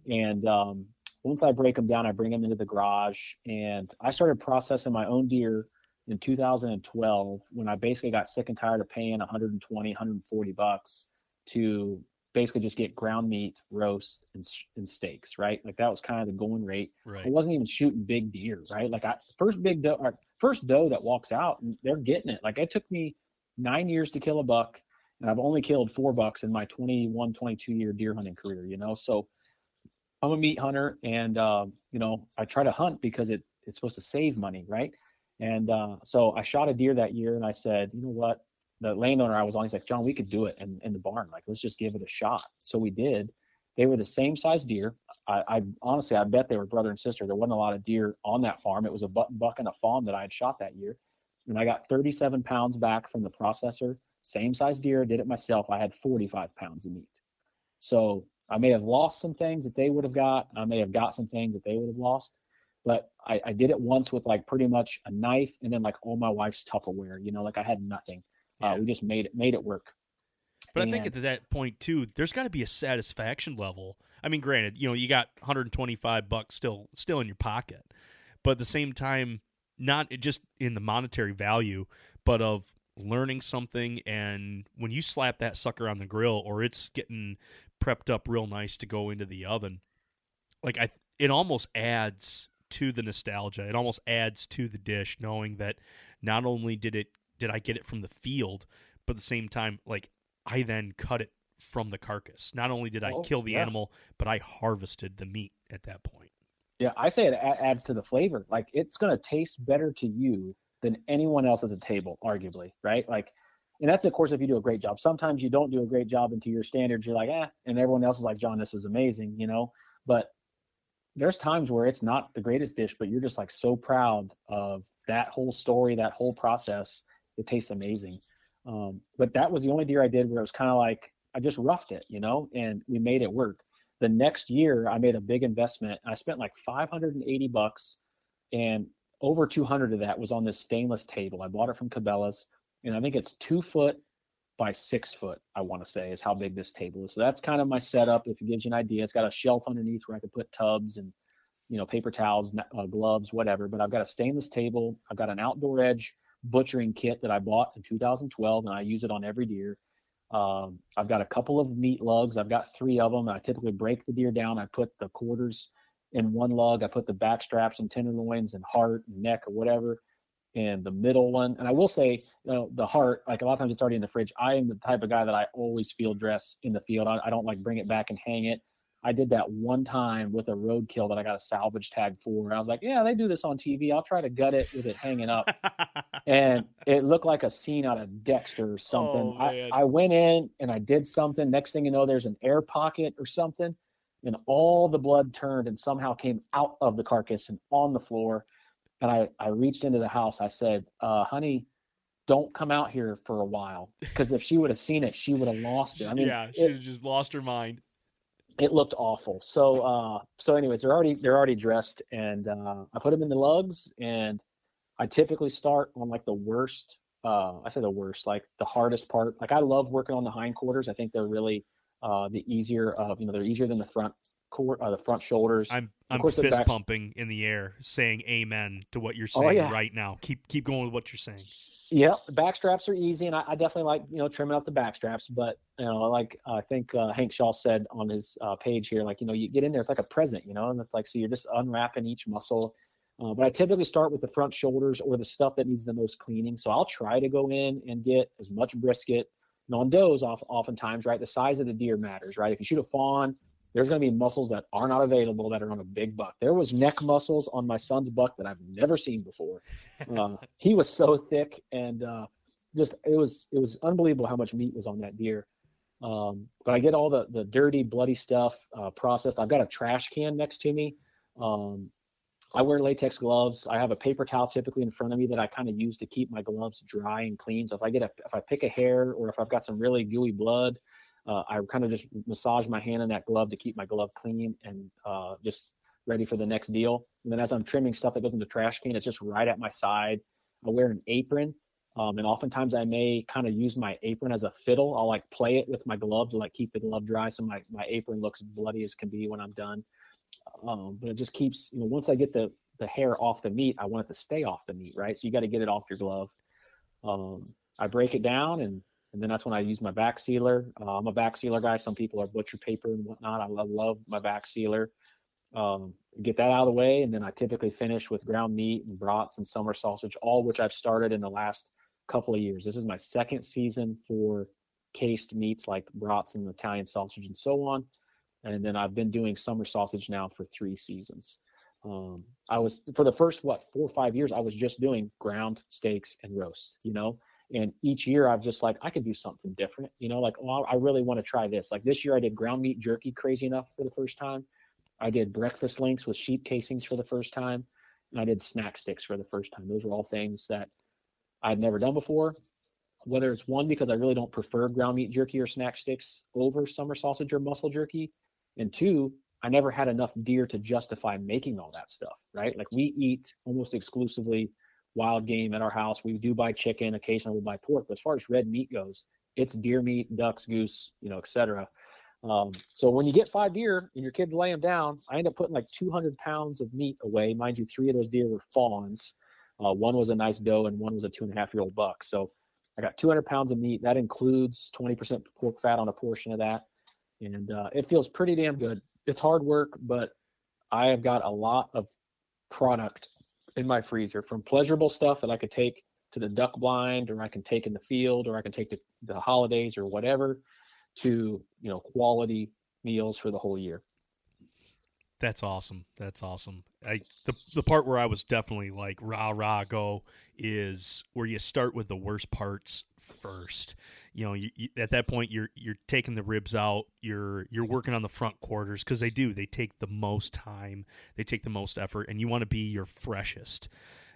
And um, once I break them down, I bring them into the garage. And I started processing my own deer in 2012 when I basically got sick and tired of paying 120, 140 bucks to basically just get ground meat, roast, and, and steaks, right? Like that was kind of the going rate. Right. I wasn't even shooting big deer, right? Like I first big doe, first doe that walks out, they're getting it. Like it took me nine years to kill a buck, and I've only killed four bucks in my 21, 22 year deer hunting career. You know, so I'm a meat hunter, and uh, you know I try to hunt because it it's supposed to save money, right? And uh, so I shot a deer that year, and I said, you know what? the landowner I was on, he's like, John, we could do it in, in the barn. Like, let's just give it a shot. So we did. They were the same size deer. I, I honestly, I bet they were brother and sister. There wasn't a lot of deer on that farm. It was a buck and a fawn that I had shot that year. And I got 37 pounds back from the processor. Same size deer, did it myself. I had 45 pounds of meat. So I may have lost some things that they would have got. I may have got some things that they would have lost. But I, I did it once with like pretty much a knife and then like all my wife's Tupperware. You know, like I had nothing. Uh, we just made it made it work. But and, I think at that point too, there's got to be a satisfaction level. I mean, granted, you know, you got 125 bucks still still in your pocket, but at the same time, not just in the monetary value, but of learning something. And when you slap that sucker on the grill, or it's getting prepped up real nice to go into the oven, like I, it almost adds to the nostalgia. It almost adds to the dish, knowing that not only did it did I get it from the field, but at the same time, like I then cut it from the carcass. Not only did I oh, kill the yeah. animal, but I harvested the meat at that point. Yeah, I say it adds to the flavor. Like it's going to taste better to you than anyone else at the table, arguably, right? Like, and that's of course if you do a great job. Sometimes you don't do a great job, and to your standards, you're like, eh, and everyone else is like, John, this is amazing, you know. But there's times where it's not the greatest dish, but you're just like so proud of that whole story, that whole process. It tastes amazing. Um, but that was the only deer I did where it was kind of like I just roughed it, you know, and we made it work. The next year, I made a big investment. I spent like 580 bucks, and over 200 of that was on this stainless table. I bought it from Cabela's, and I think it's two foot by six foot. I want to say is how big this table is. So that's kind of my setup. If it gives you an idea, it's got a shelf underneath where I could put tubs and you know paper towels, uh, gloves, whatever. But I've got a stainless table. I've got an outdoor edge butchering kit that I bought in 2012, and I use it on every deer. Um, I've got a couple of meat lugs. I've got three of them. I typically break the deer down. I put the quarters in one lug. I put the back straps and tenderloins and heart and neck or whatever in the middle one. And I will say, you know, the heart, like a lot of times it's already in the fridge. I am the type of guy that I always field dress in the field. I, I don't like bring it back and hang it. I did that one time with a roadkill that I got a salvage tag for. And I was like, yeah, they do this on TV. I'll try to gut it with it hanging up. and it looked like a scene out of Dexter or something. Oh, I, I went in and I did something. Next thing you know, there's an air pocket or something. And all the blood turned and somehow came out of the carcass and on the floor. And I, I reached into the house. I said, uh, honey, don't come out here for a while. Because if she would have seen it, she would have lost it. I mean, yeah, she just lost her mind it looked awful. So uh, so anyways, they're already they're already dressed, and uh, I put them in the lugs, and I typically start on like the worst. Uh, I say the worst, like the hardest part. Like I love working on the hindquarters. I think they're really uh, the easier of you know they're easier than the front core, uh, the front shoulders. I'm I'm fist back... pumping in the air, saying amen to what you're oh, saying oh, yeah. right now. Keep keep going with what you're saying. Yeah, the back straps are easy, and I, I, definitely like you know trimming up the back straps. But you know, like I think uh, Hank Shaw said on his uh, page here, like you know, you get in there, it's like a present, you know, and it's like so you're just unwrapping each muscle. Uh, but I typically start with the front shoulders or the stuff that needs the most cleaning. So I'll try to go in and get as much brisket. And on does, off, oftentimes, right, the size of the deer matters, right? If you shoot a fawn, there's going to be muscles that are not available that are on a big buck. There was neck muscles on my son's buck that I've never seen before. Uh, he was so thick and uh, just it was it was unbelievable how much meat was on that deer. Um, but I get all the the dirty, bloody stuff uh, processed. I've got a trash can next to me. Um, I wear latex gloves. I have a paper towel typically in front of me that I kind of use to keep my gloves dry and clean. So if I get a if I pick a hair or if I've got some really gooey blood, uh, I kind of just massage my hand in that glove to keep my glove clean and uh, just ready for the next deal. And then as I'm trimming stuff that goes in the trash can, it's just right at my side. I wear an apron. Um, and oftentimes I may kind of use my apron as a fiddle. I'll like play it with my glove to like keep the glove dry. So my, my apron looks bloody as can be when I'm done. Um, but it just keeps, you know, once I get the, the hair off the meat, I want it to stay off the meat, right? So you got to get it off your glove. Um, I break it down and and then that's when I use my vac sealer. Uh, I'm a vac sealer guy. Some people are butcher paper and whatnot. I love, love my vac sealer. Um, get that out of the way, and then I typically finish with ground meat and brats and summer sausage, all which I've started in the last couple of years. This is my second season for cased meats like brats and Italian sausage and so on. And then I've been doing summer sausage now for three seasons. Um, I was for the first what four or five years, I was just doing ground steaks and roasts, you know, and each year I've just like, I could do something different, you know, like, oh, I really want to try this. Like this year I did ground meat jerky crazy enough for the first time. I did breakfast links with sheep casings for the first time. And I did snack sticks for the first time. Those were all things that I'd never done before. Whether it's one, because I really don't prefer ground meat jerky or snack sticks over summer sausage or muscle jerky. And two, I never had enough deer to justify making all that stuff, right? Like we eat almost exclusively wild game at our house. We do buy chicken. Occasionally we'll buy pork. But as far as red meat goes, it's deer meat, ducks, goose, you know, etc. Um, so when you get five deer and your kids lay them down, I end up putting like 200 pounds of meat away. Mind you, three of those deer were fawns. Uh, one was a nice doe and one was a two and a half year old buck. So I got 200 pounds of meat. That includes 20% pork fat on a portion of that. And uh, it feels pretty damn good. It's hard work, but I have got a lot of product in my freezer from pleasurable stuff that I could take to the duck blind or I can take in the field or I can take to the holidays or whatever to, you know, quality meals for the whole year. That's awesome. That's awesome. I the the part where I was definitely like rah rah go is where you start with the worst parts first. You know, you, you, at that point you're you're taking the ribs out. You're you're working on the front quarters because they do. They take the most time. They take the most effort, and you want to be your freshest.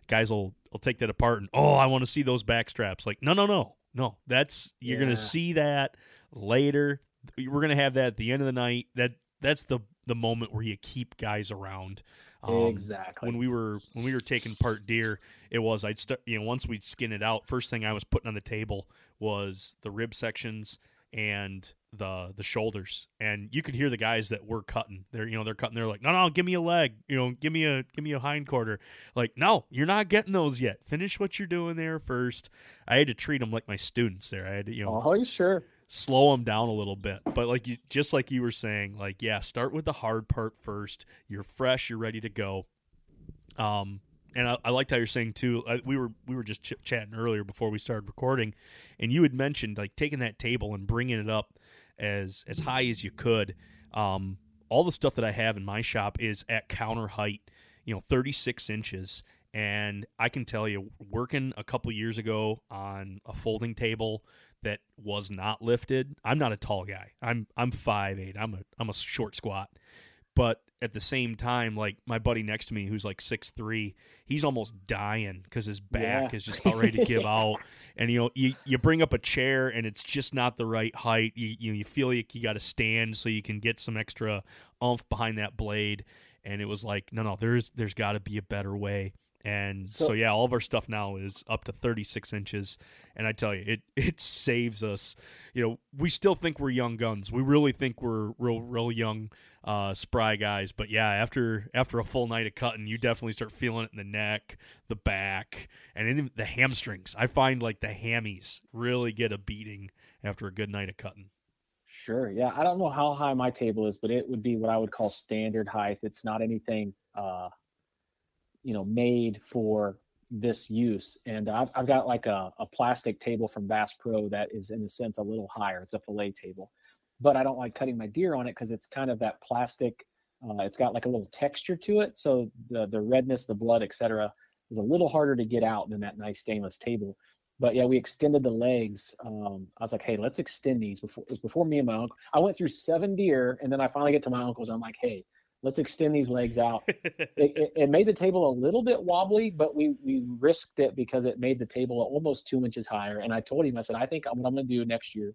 Guys will will take that apart and oh, I want to see those back straps. Like no, no, no, no. That's you're yeah. gonna see that later. We're gonna have that at the end of the night. That that's the the moment where you keep guys around. Um, exactly. When we were when we were taking part deer, it was I'd start you know once we'd skin it out. First thing I was putting on the table was the rib sections and the the shoulders. And you could hear the guys that were cutting. They're you know they're cutting. They're like no no give me a leg. You know give me a give me a hind quarter like no you're not getting those yet. Finish what you're doing there first. I had to treat them like my students there. I had to you know oh sure. slow them down a little bit. But like you, just like you were saying, like yeah, start with the hard part first. You're fresh, you're ready to go. Um, and I, I liked how you're saying too. Uh, we were we were just ch- chatting earlier before we started recording, and you had mentioned like taking that table and bringing it up as as high as you could. Um, all the stuff that I have in my shop is at counter height, you know, 36 inches. And I can tell you, working a couple years ago on a folding table that was not lifted. I'm not a tall guy. I'm I'm five eight. I'm a I'm a short squat. But at the same time, like my buddy next to me, who's like six three, he's almost dying because his back yeah. is just about ready to give out. And you know, you, you bring up a chair and it's just not the right height. You you, you feel like you got to stand so you can get some extra oomph behind that blade. And it was like, no, no, there's there's got to be a better way. And so, so, yeah, all of our stuff now is up to 36 inches, and I tell you, it it saves us. You know, we still think we're young guns. We really think we're real real young, uh, spry guys. But yeah, after after a full night of cutting, you definitely start feeling it in the neck, the back, and in the hamstrings. I find like the hammies really get a beating after a good night of cutting. Sure. Yeah, I don't know how high my table is, but it would be what I would call standard height. It's not anything. Uh, you know made for this use. And I've, I've got like a, a plastic table from bass pro that is in a sense a little higher. It's a fillet table but i don't like cutting my deer on it because it's kind of that plastic uh, it's got like a little texture to it. So the the redness the blood etc is a little harder to get out than that nice stainless table. But yeah we extended the legs um, i was like hey let's extend these before it was before me and my uncle i went through seven deer and then i finally get to my uncle's and i'm like hey let's extend these legs out. it, it, it, made the table a little bit wobbly, but we we risked it because it made the table almost two inches higher. And I told him, I said, I think what I'm going to do next year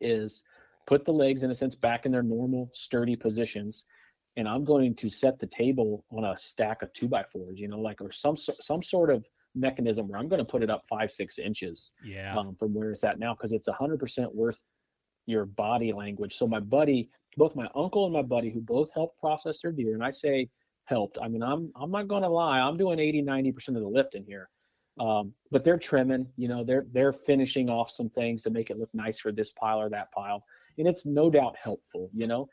is put the legs in a sense back in their normal sturdy positions, and I'm going to set the table on a stack of two by fours, you know, like or some some sort of mechanism where I'm going to put it up five six inches, yeah, um, from where it's at now because it's 100% worth your body language. So my buddy both my uncle and my buddy who both helped process their deer and i say helped. I mean i'm i'm not going to lie i'm doing 80 90% of the lifting here. Um, but they're trimming you know they're they're finishing off some things to make it look nice for this pile or that pile and it's no doubt helpful you know?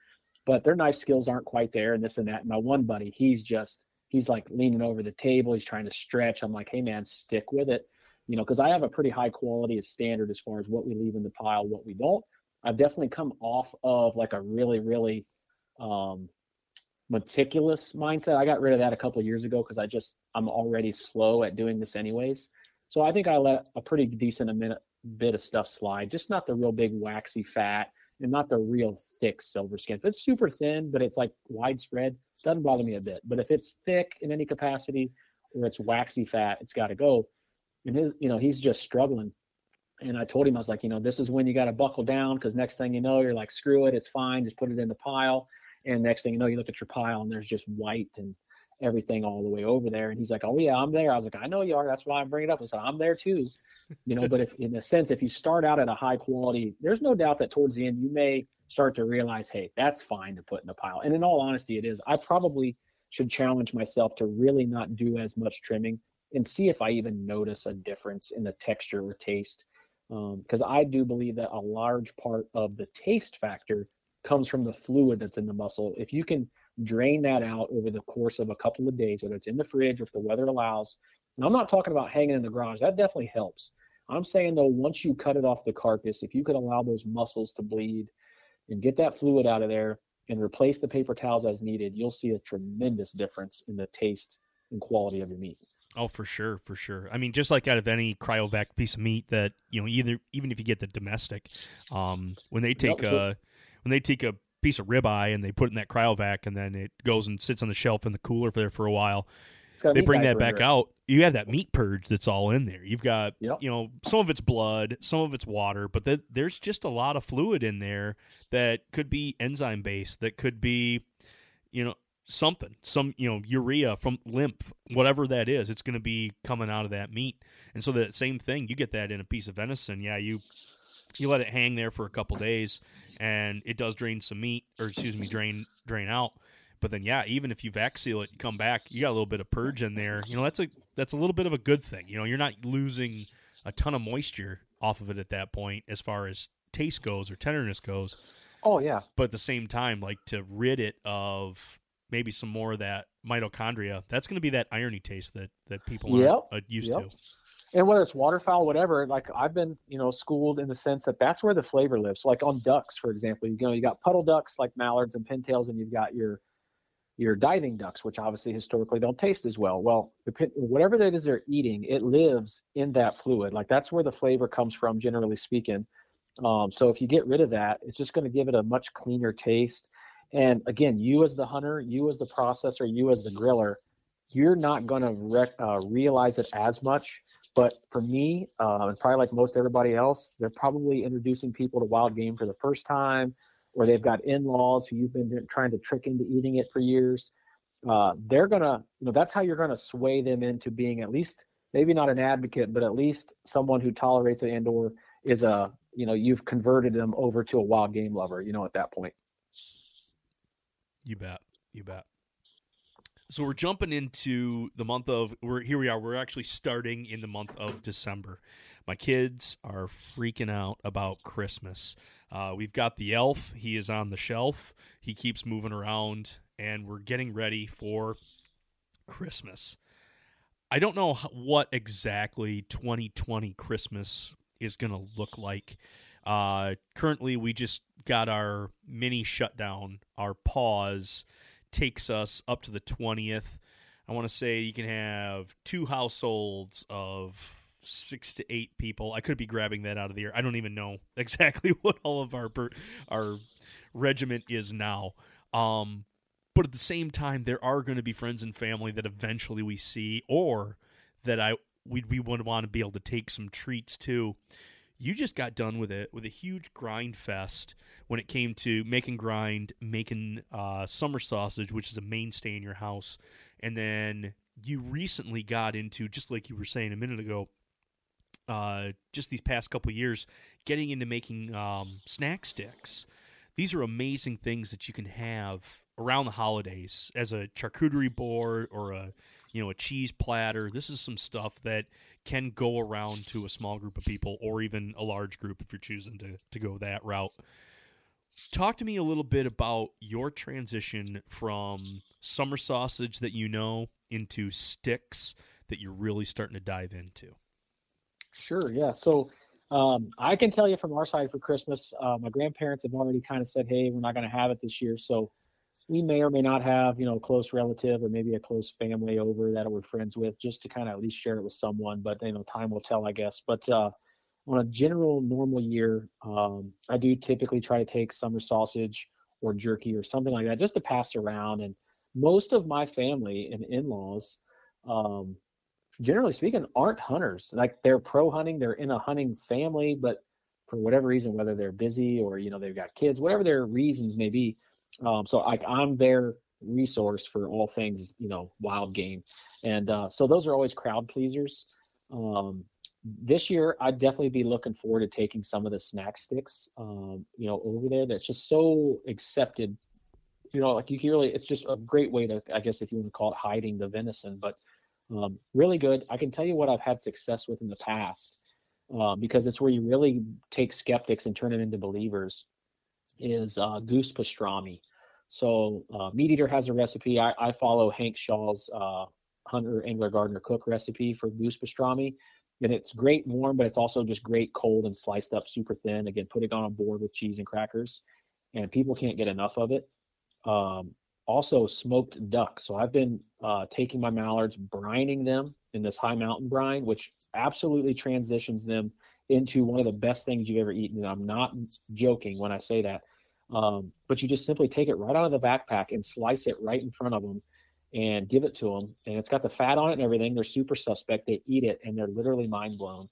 But their knife skills aren't quite there and this and that. My one buddy he's just he's like leaning over the table he's trying to stretch. I'm like hey man stick with it you know because i have a pretty high quality of standard as far as what we leave in the pile what we don't I've definitely come off of like a really, really um, meticulous mindset. I got rid of that a couple years ago because I just I'm already slow at doing this anyways. So I think I let a pretty decent a bit of stuff slide, just not the real big waxy fat and not the real thick silver skin. If it's super thin, but it's like widespread, doesn't bother me a bit. But if it's thick in any capacity or it's waxy fat, it's got to go. And his, you know, he's just struggling and I told him, I was like, you know, this is when you got to buckle down because next thing you know, you're like, screw it, it's fine, just put it in the pile. And next thing you know, you look at your pile and there's just white and everything all the way over there. And he's like, "Oh yeah, I'm there." I was like, "I know you are. That's why I'm bringing it up." I said, "I'm there too." You know, but if in a sense, if you start out at a high quality, there's no doubt that towards the end you may start to realize, "Hey, that's fine to put in the pile." And in all honesty, it is. I probably should challenge myself to really not do as much trimming and see if I even notice a difference in the texture or taste. Because um, I do believe that a large part of the taste factor comes from the fluid that's in the muscle. If you can drain that out over the course of a couple of days, whether it's in the fridge or if the weather allows. And I'm not talking about hanging in the garage, that definitely helps. I'm saying though, once you cut it off the carcass, if you could allow those muscles to bleed and get that fluid out of there and replace the paper towels as needed, you'll see a tremendous difference in the taste and quality of your meat. Oh, for sure, for sure. I mean, just like out of any cryovac piece of meat that you know, either even if you get the domestic, um, when they take yep, a when they take a piece of ribeye and they put it in that cryovac and then it goes and sits on the shelf in the cooler for there for a while. They bring that back out. You have that meat purge that's all in there. You've got, yep. you know, some of it's blood, some of it's water, but the, there's just a lot of fluid in there that could be enzyme based, that could be, you know, something, some, you know, urea from lymph, whatever that is. It's going to be coming out of that meat. And so that same thing, you get that in a piece of venison. Yeah, you you let it hang there for a couple days and it does drain some meat or excuse me drain drain out but then yeah even if you vac seal it come back you got a little bit of purge in there you know that's a that's a little bit of a good thing you know you're not losing a ton of moisture off of it at that point as far as taste goes or tenderness goes oh yeah but at the same time like to rid it of maybe some more of that mitochondria that's going to be that irony taste that that people yep. are uh, used yep. to and whether it's waterfowl, whatever, like I've been, you know, schooled in the sense that that's where the flavor lives. So like on ducks, for example, you know, you got puddle ducks like mallards and pintails, and you've got your your diving ducks, which obviously historically don't taste as well. Well, whatever that is they're eating, it lives in that fluid. Like that's where the flavor comes from, generally speaking. Um, so if you get rid of that, it's just going to give it a much cleaner taste. And again, you as the hunter, you as the processor, you as the griller, you're not going to rec- uh, realize it as much but for me, uh, and probably like most everybody else, they're probably introducing people to wild game for the first time, or they've got in-laws who you've been trying to trick into eating it for years. Uh, they're gonna, you know, that's how you're gonna sway them into being at least maybe not an advocate, but at least someone who tolerates it and/or is a, you know, you've converted them over to a wild game lover. You know, at that point. You bet. You bet. So we're jumping into the month of we're here we are. We're actually starting in the month of December. My kids are freaking out about Christmas. Uh, we've got the elf. He is on the shelf. He keeps moving around, and we're getting ready for Christmas. I don't know what exactly 2020 Christmas is going to look like. Uh, currently, we just got our mini shutdown, our pause takes us up to the 20th. I want to say you can have two households of six to eight people. I could be grabbing that out of the air. I don't even know exactly what all of our our regiment is now. Um, but at the same time, there are going to be friends and family that eventually we see, or that I we we would want to be able to take some treats to you just got done with it with a huge grind fest when it came to making grind, making uh, summer sausage, which is a mainstay in your house, and then you recently got into just like you were saying a minute ago. Uh, just these past couple years, getting into making um, snack sticks. These are amazing things that you can have around the holidays as a charcuterie board or a you know a cheese platter. This is some stuff that can go around to a small group of people or even a large group if you're choosing to, to go that route. Talk to me a little bit about your transition from summer sausage that you know into sticks that you're really starting to dive into. Sure, yeah. So um, I can tell you from our side for Christmas, uh, my grandparents have already kind of said, hey, we're not going to have it this year. So we may or may not have, you know, a close relative or maybe a close family over that we're friends with just to kind of at least share it with someone. But, you know, time will tell, I guess. But uh, on a general normal year, um, I do typically try to take summer sausage or jerky or something like that just to pass around. And most of my family and in laws, um, generally speaking, aren't hunters. Like they're pro hunting, they're in a hunting family, but for whatever reason, whether they're busy or, you know, they've got kids, whatever their reasons may be, um, so like I'm their resource for all things you know wild game, and uh, so those are always crowd pleasers. Um, this year, I'd definitely be looking forward to taking some of the snack sticks, um, you know, over there. That's just so accepted. You know, like you can really, it's just a great way to, I guess, if you want to call it hiding the venison, but um, really good. I can tell you what I've had success with in the past uh, because it's where you really take skeptics and turn them into believers. Is uh, goose pastrami. So uh, Meat Eater has a recipe. I, I follow Hank Shaw's uh, Hunter Angler Gardener Cook recipe for goose pastrami and it's great warm, but it's also just great cold and sliced up super thin. Again, put it on a board with cheese and crackers, and people can't get enough of it. Um, also, smoked duck. So I've been uh, taking my mallards, brining them in this Hi Mountain brine, which absolutely transitions them into one of the best things you've ever eaten. And I'm not joking when I say that. Um, but you just simply take it right out of the backpack and slice it right in front of them and give it to them. And it's got the fat on it and everything. They're super suspect. They eat it and they're literally mind blown.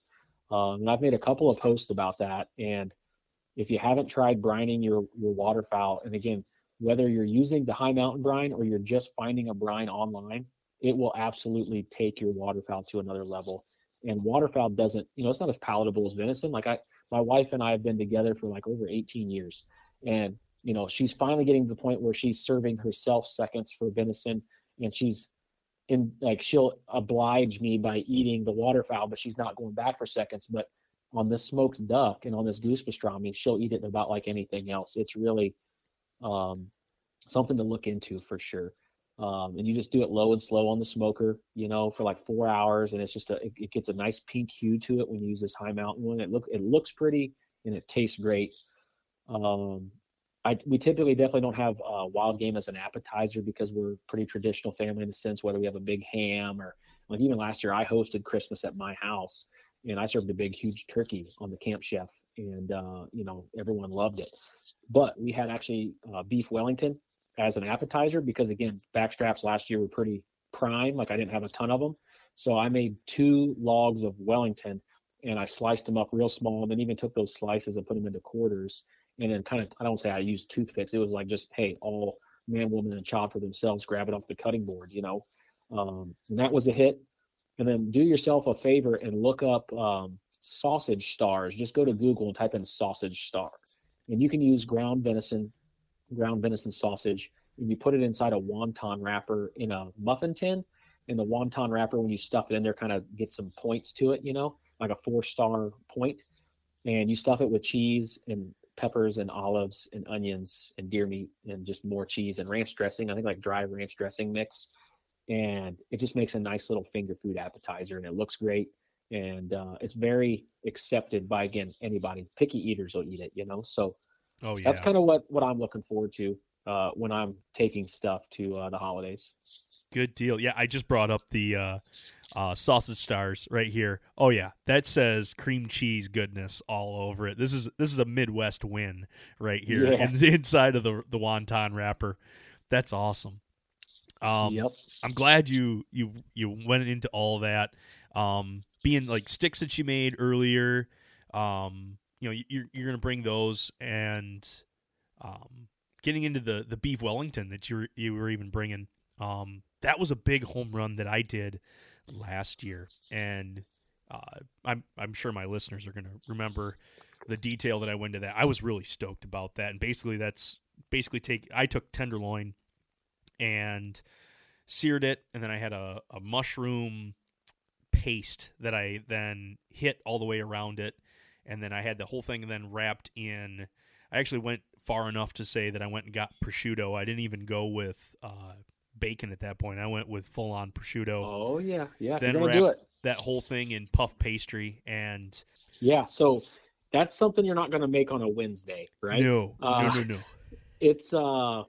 Um, and I've made a couple of posts about that. And if you haven't tried brining your, your waterfowl, and again, whether you're using the Hi Mountain brine or you're just finding a brine online, it will absolutely take your waterfowl to another level. And waterfowl doesn't, you know, it's not as palatable as venison. Like I, my wife and I have been together for like over 18 years. And, you know, she's finally getting to the point where she's serving herself seconds for venison and she's in like she'll oblige me by eating the waterfowl, but she's not going back for seconds. But on this smoked duck and on this goose pastrami, she'll eat it about like anything else. It's really um, something to look into for sure. Um, and you just do it low and slow on the smoker, you know, for like four hours, and it's just a it, it gets a nice pink hue to it when you use this Hi Mountain one. It look it looks pretty and it tastes great. Um, I, we typically definitely don't have uh, wild game as an appetizer because we're pretty traditional family in the sense whether we have a big ham or like even last year I hosted Christmas at my house and I served a big huge turkey on the camp chef and uh, you know everyone loved it. But we had actually uh, beef Wellington as an appetizer because again backstraps last year were pretty prime like I didn't have a ton of them, so I made two logs of Wellington and I sliced them up real small and then even took those slices and put them into quarters and then kind of I don't say I used toothpicks. It was like just hey, all man, woman, and child for themselves, grab it off the cutting board, you know. Um, and that was a hit. And then do yourself a favor and look up um, sausage stars. Just go to Google and type in sausage star, and you can use ground venison, ground venison sausage, and you put it inside a wonton wrapper in a muffin tin. And the wonton wrapper, when you stuff it in there, kind of gets some points to it, you know, like a four star point. And you stuff it with cheese and peppers and olives and onions and deer meat and just more cheese and ranch dressing. I think like dry ranch dressing mix. And it just makes a nice little finger food appetizer and it looks great. And uh, it's very accepted by, again, anybody. Picky eaters will eat it, you know? So oh, yeah. that's kind of what, what I'm looking forward to uh, when I'm taking stuff to uh, the holidays. Good deal. Yeah, I just brought up the uh, uh, sausage stars right here. Oh yeah, that says cream cheese goodness all over it. This is this is a Midwest win right here yes. in, inside of the the wonton wrapper. That's awesome. Um, yep. I'm glad you you you went into all that. Um, being like sticks that you made earlier. Um, you know, you're you're gonna bring those and um, getting into the the beef Wellington that you were, you were even bringing. Um, that was a big home run that I did last year, and uh, I'm I'm sure my listeners are going to remember the detail that I went into that. I was really stoked about that, and basically that's basically take I took tenderloin and seared it, and then I had a, a mushroom paste that I then hit all the way around it, and then I had the whole thing then wrapped in. I actually went far enough to say that I went and got prosciutto. I didn't even go with uh, bacon at that point. I went with full on prosciutto. Oh yeah, yeah. Then gonna do it. That whole thing in puff pastry and yeah. So that's something you're not going to make on a Wednesday, right? No, uh, no, no, no. It's uh,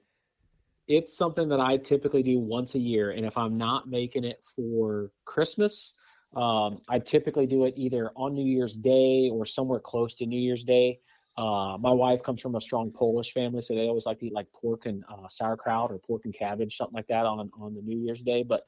it's something that I typically do once a year, and if I'm not making it for Christmas, um, I typically do it either on New Year's Day or somewhere close to New Year's Day. Uh, my wife comes from a strong Polish family, so they always like to eat like pork and uh, sauerkraut or pork and cabbage, something like that on on the New Year's Day. But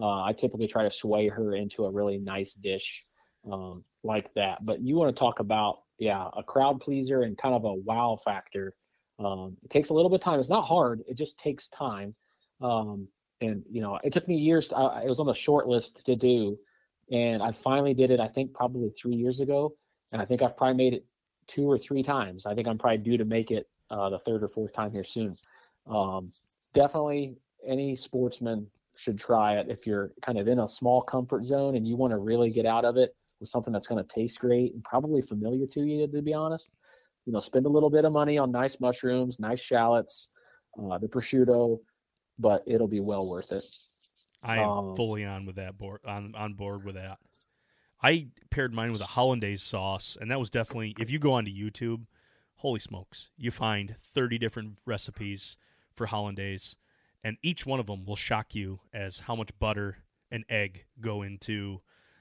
uh, I typically try to sway her into a really nice dish um, like that. But you want to talk about yeah, a crowd pleaser and kind of a wow factor. Um, it takes a little bit of time. It's not hard. It just takes time. Um, and you know, it took me years. To, I, it was on the short list to do, and I finally did it. I think probably three years ago, and I think I've probably made it two or three times. I think I'm probably due to make it uh, the third or fourth time here soon. Um, definitely, any sportsman should try it if you're kind of in a small comfort zone and you want to really get out of it with something that's going to taste great and probably familiar to you. To be honest, you know, spend a little bit of money on nice mushrooms, nice shallots, uh, the prosciutto, but it'll be well worth it. I am um, fully on with that board on on board with that. I paired mine with a hollandaise sauce, and that was definitely if you go onto YouTube, holy smokes, you find thirty different recipes for hollandaise, and each one of them will shock you as how much butter and egg go into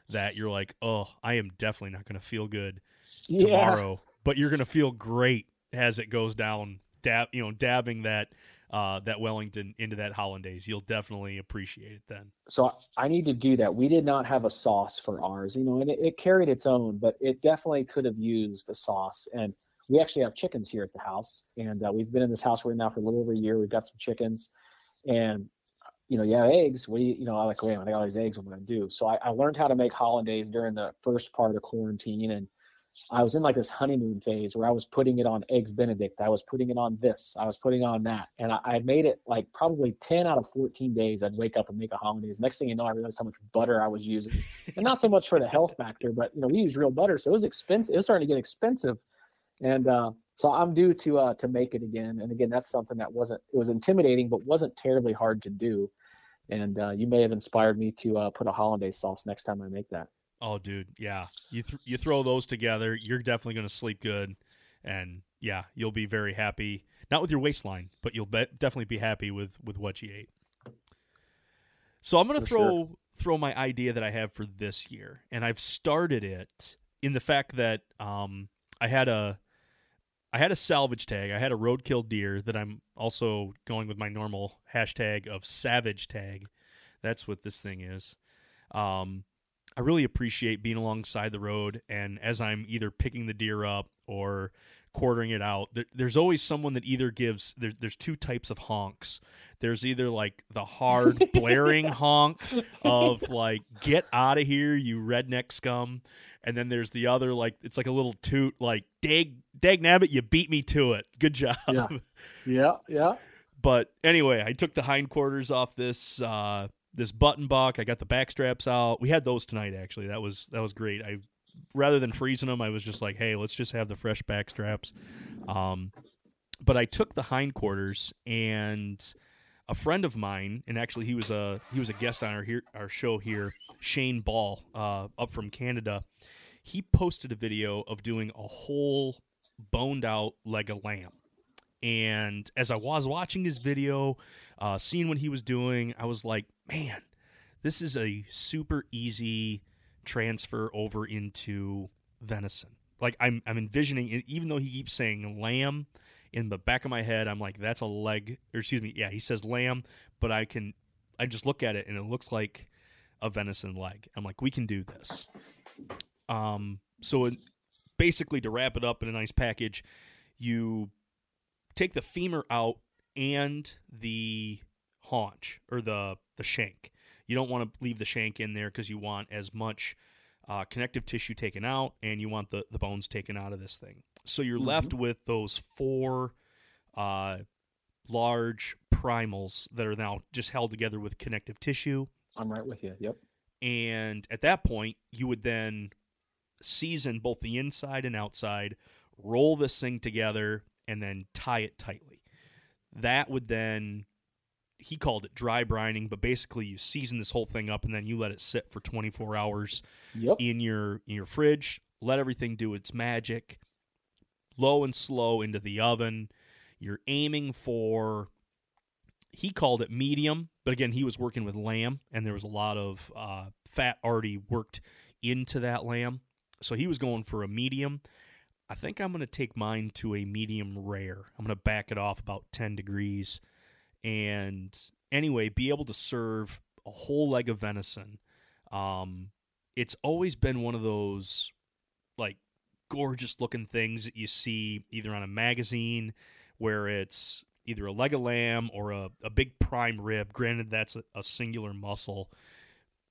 that. You're like, oh, I am definitely not going to feel good tomorrow, yeah. but you're going to feel great as it goes down. Dab, you know, dabbing that uh, that Wellington into that hollandaise. You'll definitely appreciate it then. So I need to do that. We did not have a sauce for ours, you know, and it, it carried its own, but it definitely could have used a sauce. And we actually have chickens here at the house, and uh, we've been in this house right now for a little over a year. We've got some chickens, and you know, you have eggs. We, you know, I like, wait, I got all these eggs. What am I going to do? So I, I learned how to make hollandaise during the first part of quarantine, and I was in like this honeymoon phase where I was putting it on eggs Benedict. I was putting it on this. I was putting on that. And I, I made it like probably 10 out of 14 days. I'd wake up and make a hollandaise. Next thing you know, I realized how much butter I was using. and not so much for the health factor, but you know, we use real butter. So it was expensive. It was starting to get expensive. And uh, so I'm due to uh, to make it again. And again, that's something that wasn't it was intimidating, but wasn't terribly hard to do. And uh, you may have inspired me to uh, put a hollandaise sauce next time I make that. Oh, dude, yeah. You th- you throw those together, you're definitely going to sleep good, and yeah, you'll be very happy. Not with your waistline, but you'll be- definitely be happy with with what you ate. So I'm going to throw sure. throw my idea that I have for this year, and I've started it in the fact that um, I had a I had a salvage tag. I had a roadkill deer that I'm also going with my normal hashtag of savage tag. That's what this thing is. Um, I really appreciate being alongside the road, and as I'm either picking the deer up or quartering it out, there, there's always someone that either gives. There, there's two types of honks. There's either like the hard blaring honk of like "Get out of here, you redneck scum," and then there's the other like it's like a little toot like "Dag, dag nabbit, you beat me to it. Good job." Yeah, yeah, yeah. But anyway, I took the hindquarters off this. Uh, this button buck. I got the back straps out. We had those tonight actually. That was that was great. I rather than freezing them, I was just like, hey, let's just have the fresh back straps. Um, but I took the hindquarters and a friend of mine, and actually he was a he was a guest on our here our show here, Shane Ball, uh, up from Canada. He posted a video of doing a whole boned out leg of lamb. And as I was watching his video, uh, seeing what he was doing, I was like, man, this is a super easy transfer over into venison. Like I'm, I'm envisioning, even though he keeps saying lamb in the back of my head, I'm like, that's a leg, or excuse me, yeah, he says lamb, but I can, I just look at it and it looks like a venison leg. I'm like, we can do this. Um, so it, basically, to wrap it up in a nice package, you take the femur out and the haunch or the the shank. You don't want to leave the shank in there because you want as much uh, connective tissue taken out and you want the, the bones taken out of this thing. So you're mm-hmm. left with those four uh, large primals that are now just held together with connective tissue. I'm right with you. Yep. And at that point, you would then season both the inside and outside, roll this thing together, and then tie it tightly. That would then he called it dry brining, but basically you season this whole thing up and then you let it sit for 24 hours yep. in your in your fridge. Let everything do its magic. Low and slow into the oven. You're aiming for. He called it medium, but again, he was working with lamb, and there was a lot of uh, fat already worked into that lamb. So he was going for a medium. I think I'm going to take mine to a medium rare. I'm going to back it off about 10 degrees and anyway, be able to serve a whole leg of venison. Um, it's always been one of those like gorgeous looking things that you see either on a magazine where it's either a leg of lamb or a, a big prime rib. Granted, that's a, a singular muscle,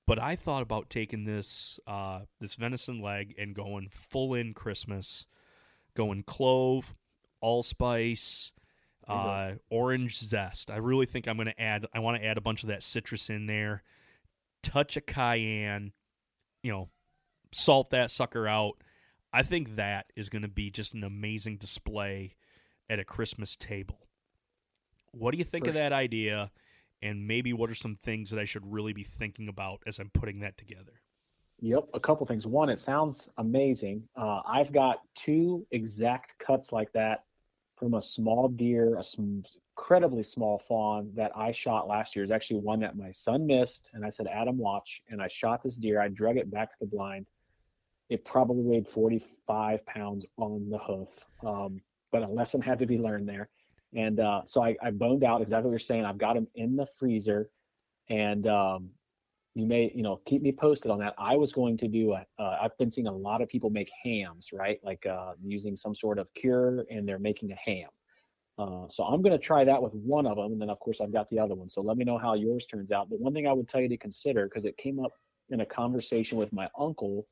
but I thought about taking this uh, this venison leg and going full in Christmas, going clove, allspice, uh, orange zest. I really think I'm going to add. I want to add a bunch of that citrus in there, touch of cayenne, you know, salt that sucker out. I think that is going to be just an amazing display at a Christmas table. What do you think For of that idea? And maybe what are some things that I should really be thinking about as I'm putting that together? Yep, a couple things. One, it sounds amazing. Uh, I've got two exact cuts like that from a small deer, a sm- incredibly small fawn that I shot last year. Is actually one that my son missed, and I said, "Adam, watch." And I shot this deer. I drug it back to the blind. It probably weighed 45 pounds on the hoof, um, but a lesson had to be learned there. And uh, so I, I boned out exactly what you're saying. I've got him in the freezer, and um, you may you know keep me posted on that. I was going to do a, uh, i've been seeing a lot of people make hams right? Like uh, using some sort of cure and they're making a ham. Uh, so i'm going to try that with one of them and then of course i've got the other one. So let me know how yours turns out. But one thing i would tell you to consider because it came up in a conversation with my uncle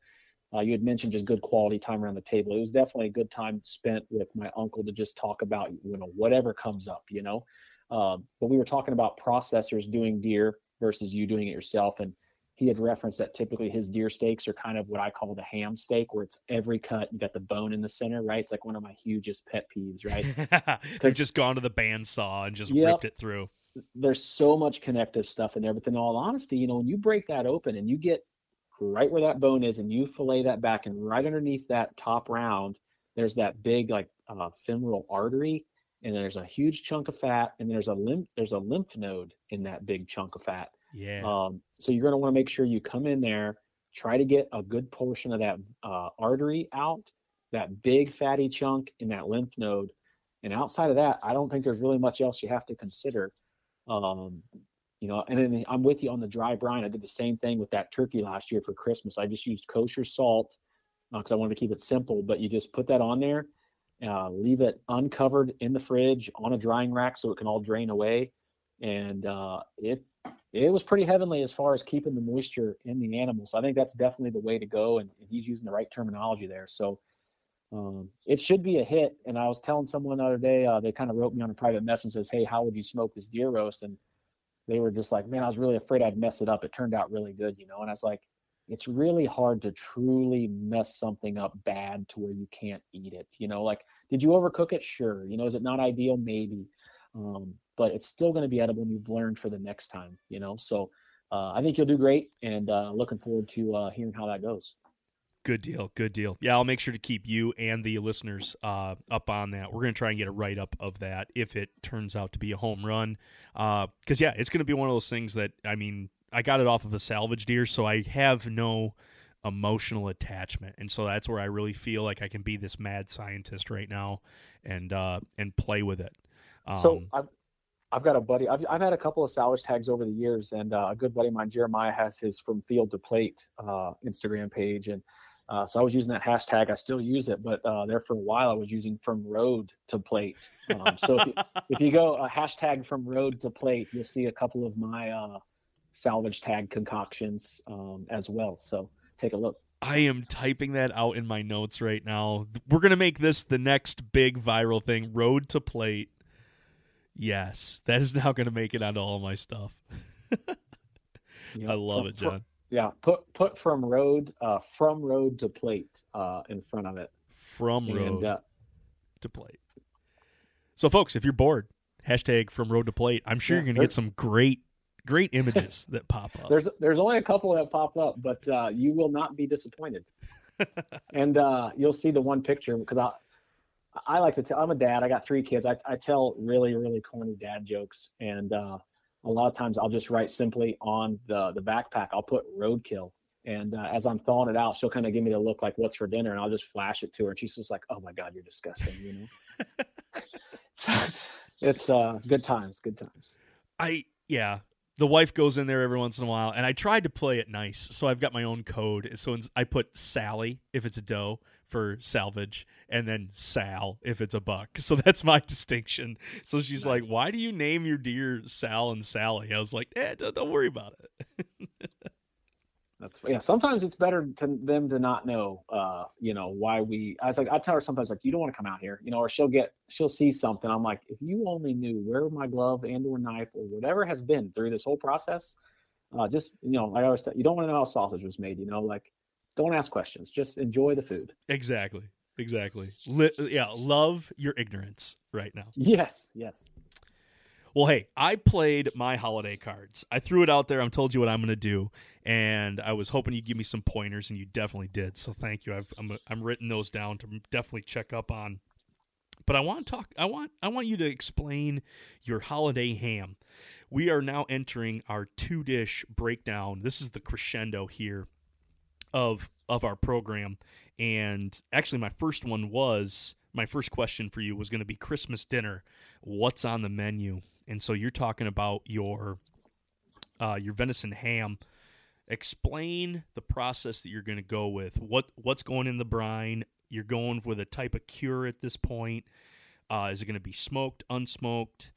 uh, you had mentioned just good quality time around the table. It was definitely a good time spent with my uncle to just talk about you know whatever comes up you know? Um, but we were talking about processors doing deer versus you doing it yourself. And he had referenced that typically his deer steaks are kind of what I call the ham steak, where it's every cut, you got the bone in the center, right? It's like one of my hugest pet peeves, right? They've just gone to the bandsaw and just Yep. ripped it through. There's so much connective stuff in there. But in all honesty, you know, when you break that open and you get right where that bone is and you fillet that back and right underneath that top round, there's that big like uh, femoral artery and there's a huge chunk of fat and there's a lymph there's a lymph node in that big chunk of fat Yeah. Um, so you're going to want to make sure you come in there, try to get a good portion of that uh, artery out, that big fatty chunk in that lymph node. And outside of that, I don't think there's really much else you have to consider. Um, you know, and then I'm with you on the dry brine. I did the same thing with that turkey last year for Christmas. I just used kosher salt because I wanted to keep it simple. But you just put that on there, uh, leave it uncovered in the fridge on a drying rack so it can all drain away, and uh, it it was pretty heavenly as far as keeping the moisture in the animal. So I think that's definitely the way to go. And, and he's using the right terminology there. So um, it should be a hit. And I was telling someone the other day, uh, they kind of wrote me on a private message and says, Hey, how would you smoke this deer roast? And they were just like, man, I was really afraid I'd mess it up. It turned out really good, you know? And I was like, it's really hard to truly mess something up bad to where you can't eat it. You know, like, did you overcook it? Sure. You know, is it not ideal? Maybe. Um, but it's still going to be edible and you've learned for the next time, you know? So uh, I think you'll do great and uh, looking forward to uh, hearing how that goes. Good deal. Good deal. Yeah, I'll make sure to keep you and the listeners uh, up on that. We're going to try and get a write up of that if it turns out to be a home run. Because, yeah, it's going to be one of those things that, I mean, I got it off of a salvage deer, so I have no emotional attachment. And so that's where I really feel like I can be this mad scientist right now and uh, and play with it. Um, so I've, I've got a buddy, I've, I've had a couple of salvage tags over the years and uh, a good buddy of mine, Jeremiah has his from field to plate uh, Instagram page. And uh, so I was using that hashtag. I still use it, but uh, there for a while I was using from road to plate. Um, so if you, if you go a hashtag from road to plate, you'll see a couple of my uh, salvage tag concoctions um, as well. So take a look. I am typing that out in my notes right now. We're going to make this the next big viral thing Road to Plate. Yes, that is now going to make it onto all my stuff. You I love from- it, from- John. yeah, put put from road uh, from road to plate uh, in front of it. From road And uh, to plate. So, folks, if you're bored, hashtag from road to plate. I'm sure Yeah, you're going to get some great, great images that pop up. there's there's only a couple that pop up, but uh, you will not be disappointed. and uh, you'll see the one picture because I I like to tell. I'm a dad. I got three kids. I, I tell really really corny dad jokes, and uh, a lot of times I'll just write simply on the the backpack. I'll put roadkill, and uh, as I'm thawing it out, she'll kind of give me the look like "What's for dinner?" and I'll just flash it to her, and she's just like, "Oh my god, you're disgusting," you know. it's uh, good times, good times. I yeah. The wife goes in there every once in a while, and I tried to play it nice, so I've got my own code. So I put Sally if it's a doe, for salvage and then Sal if it's a buck. So that's my distinction. So she's nice. like, "Why do you name your deer Sal and Sally?" I was like, "Eh, don't, don't worry about it." That's yeah. Sometimes it's better to them to not know, uh, you know, why we. I was like, I tell her sometimes like, you don't want to come out here, you know, or she'll get, she'll see something. I'm like, if you only knew where my glove and or knife or whatever has been through this whole process, uh, just you know, I always tell you don't want to know how sausage was made. You know, like don't ask questions, just enjoy the food. Exactly, exactly. Li- yeah, love your ignorance right now. Yes, yes. Well, hey, I played my holiday cards. I threw it out there. I'm told you what I'm going to do, and I was hoping you'd give me some pointers, and you definitely did. So thank you. I've, I'm I'm written those down to definitely check up on. But I want to talk. I want I want you to explain your holiday ham. We are now entering our two dish breakdown. This is the crescendo here of of our program, and actually, my first one was my first question for you was going to be Christmas dinner. What's on the menu? And so you're talking about your uh, your venison ham. Explain the process that you're going to go with. What what's going in the brine? You're going with a type of cure at this point. Uh, is it going to be smoked, unsmoked?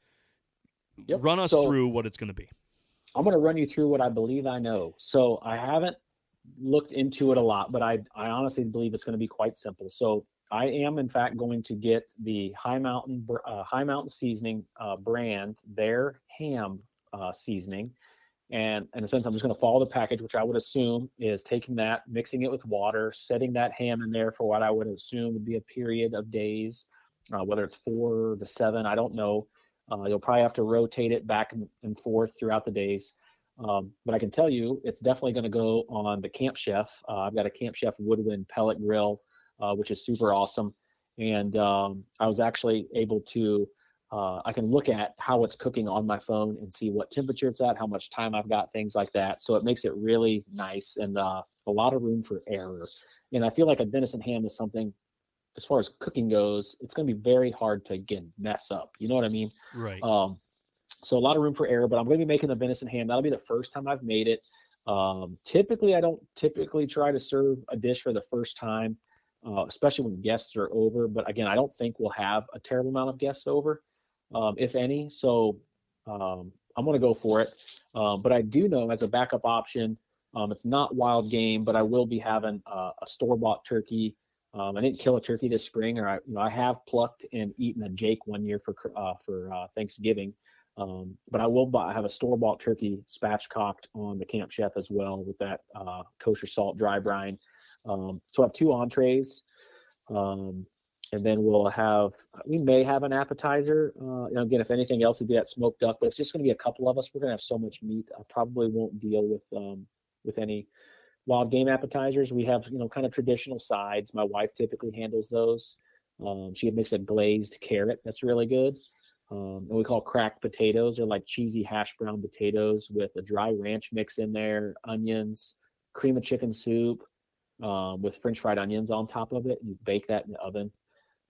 Yep. Run us so, through what it's going to be. I'm going to run you through what I believe I know. So I haven't looked into it a lot, but I I honestly believe it's going to be quite simple. So I am in fact going to get the Hi Mountain uh, Hi Mountain Seasoning uh, brand their ham uh, seasoning, and in a sense, I'm just going to follow the package, which I would assume is taking that, mixing it with water, setting that ham in there for what I would assume would be a period of days, uh, whether it's four to seven, I don't know. Uh, you'll probably have to rotate it back and forth throughout the days. Um, but I can tell you, it's definitely going to go on the Camp Chef. Uh, I've got a Camp Chef Woodwind pellet grill uh, which is super awesome. And um, I was actually able to, uh, I can look at how it's cooking on my phone and see what temperature it's at, how much time I've got, things like that. So it makes it really nice and uh, a lot of room for error. And I feel like a venison ham is something, as far as cooking goes, it's going to be very hard to again mess up. You know what I mean? Right. Um, so a lot of room for error, but I'm going to be making the venison ham. That'll be the first time I've made it. Um, typically, I don't typically try to serve a dish for the first time uh, especially when guests are over. But again, I don't think we'll have a terrible amount of guests over, um, if any. So um, I'm going to go for it. Um, but I do know as a backup option, um, it's not wild game, but I will be having uh, a store bought turkey. Um, I didn't kill a turkey this spring, or I, you know, I have plucked and eaten a Jake one year for uh, for uh, Thanksgiving. Um, but I will buy, have a store bought turkey spatchcocked on the Camp Chef as well with that uh, kosher salt dry brine. Um, so I have two entrees, um, and then we'll have we may have an appetizer. Uh, again, if anything else, it'd be that smoked duck. But it's just going to be a couple of us. We're going to have so much meat. I probably won't deal with um, with any wild game appetizers. We have you know kind of traditional sides. My wife typically handles those. Um, she makes a glazed carrot that's really good. Um, and we call cracked potatoes. They're like cheesy hash brown potatoes with a dry ranch mix in there, onions, cream of chicken soup, um, with French fried onions on top of it. You bake that in the oven.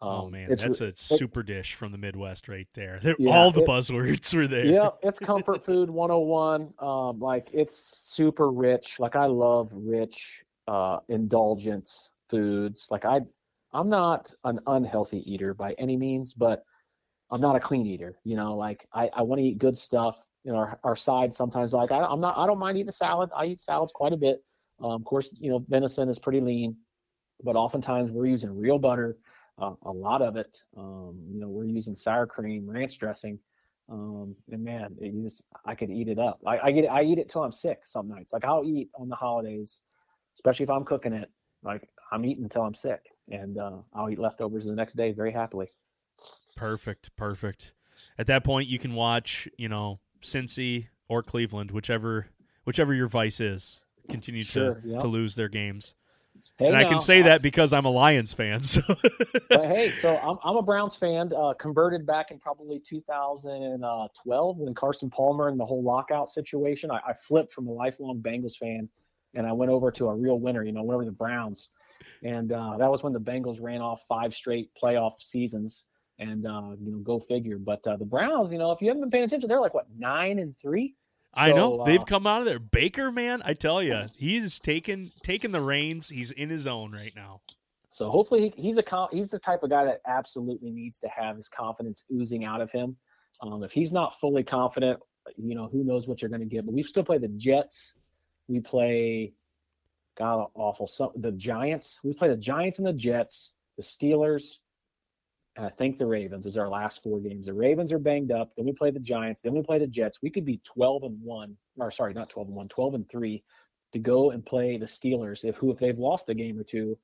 Oh, um, oh man, that's a super dish from the Midwest right there. Yeah, All the it, buzzwords were there. Yeah, it's comfort food 101. Um, like it's super rich. Like I love rich, uh, indulgent foods. Like I, I'm not an unhealthy eater by any means, but I'm not a clean eater. You know, like I, I want to eat good stuff. You know, our, our side sometimes like I, I'm not. I don't mind eating a salad. I eat salads quite a bit. Um, of course, you know, venison is pretty lean, but oftentimes we're using real butter, uh, a lot of it. Um, you know, we're using sour cream, ranch dressing. Um, and man, it, just, I could eat it up. I, I get, I eat it till I'm sick some nights. Like I'll eat on the holidays, especially if I'm cooking it. Like I'm eating until I'm sick, and uh, I'll eat leftovers the next day very happily. Perfect, perfect. At that point, you can watch, you know, Cincy or Cleveland, whichever whichever your vice is continue sure, to, to lose their games. Hey, and I can say that because I'm a Lions fan. So. but hey, so I'm, I'm a Browns fan. Uh, converted back in probably 2012 when Carson Palmer and the whole lockout situation. I, I, flipped from a lifelong Bengals fan, and I went over to a real winner. You know, went over the Browns, and uh, that was when the Bengals ran off five straight playoff seasons. And uh, you know, go figure. But uh, the Browns, you know, if you haven't been paying attention, they're like what nine and three I know they've uh, come out of there. Baker, man, I tell you, he's taken taken the reins. He's in his own right now. So hopefully he, he's a he's the type of guy that absolutely needs to have his confidence oozing out of him. Um, if he's not fully confident, you know who knows what you're going to get. But we still play the Jets. We play, God awful. some the Giants. We play the Giants and the Jets, the Steelers, and I think the Ravens is our last four games. The Ravens are banged up. Then we play the Giants. Then we play the Jets. We could be 12 and one, or sorry, not 12 and one, 12 and three, to go and play the Steelers. If who if they've lost a game or two,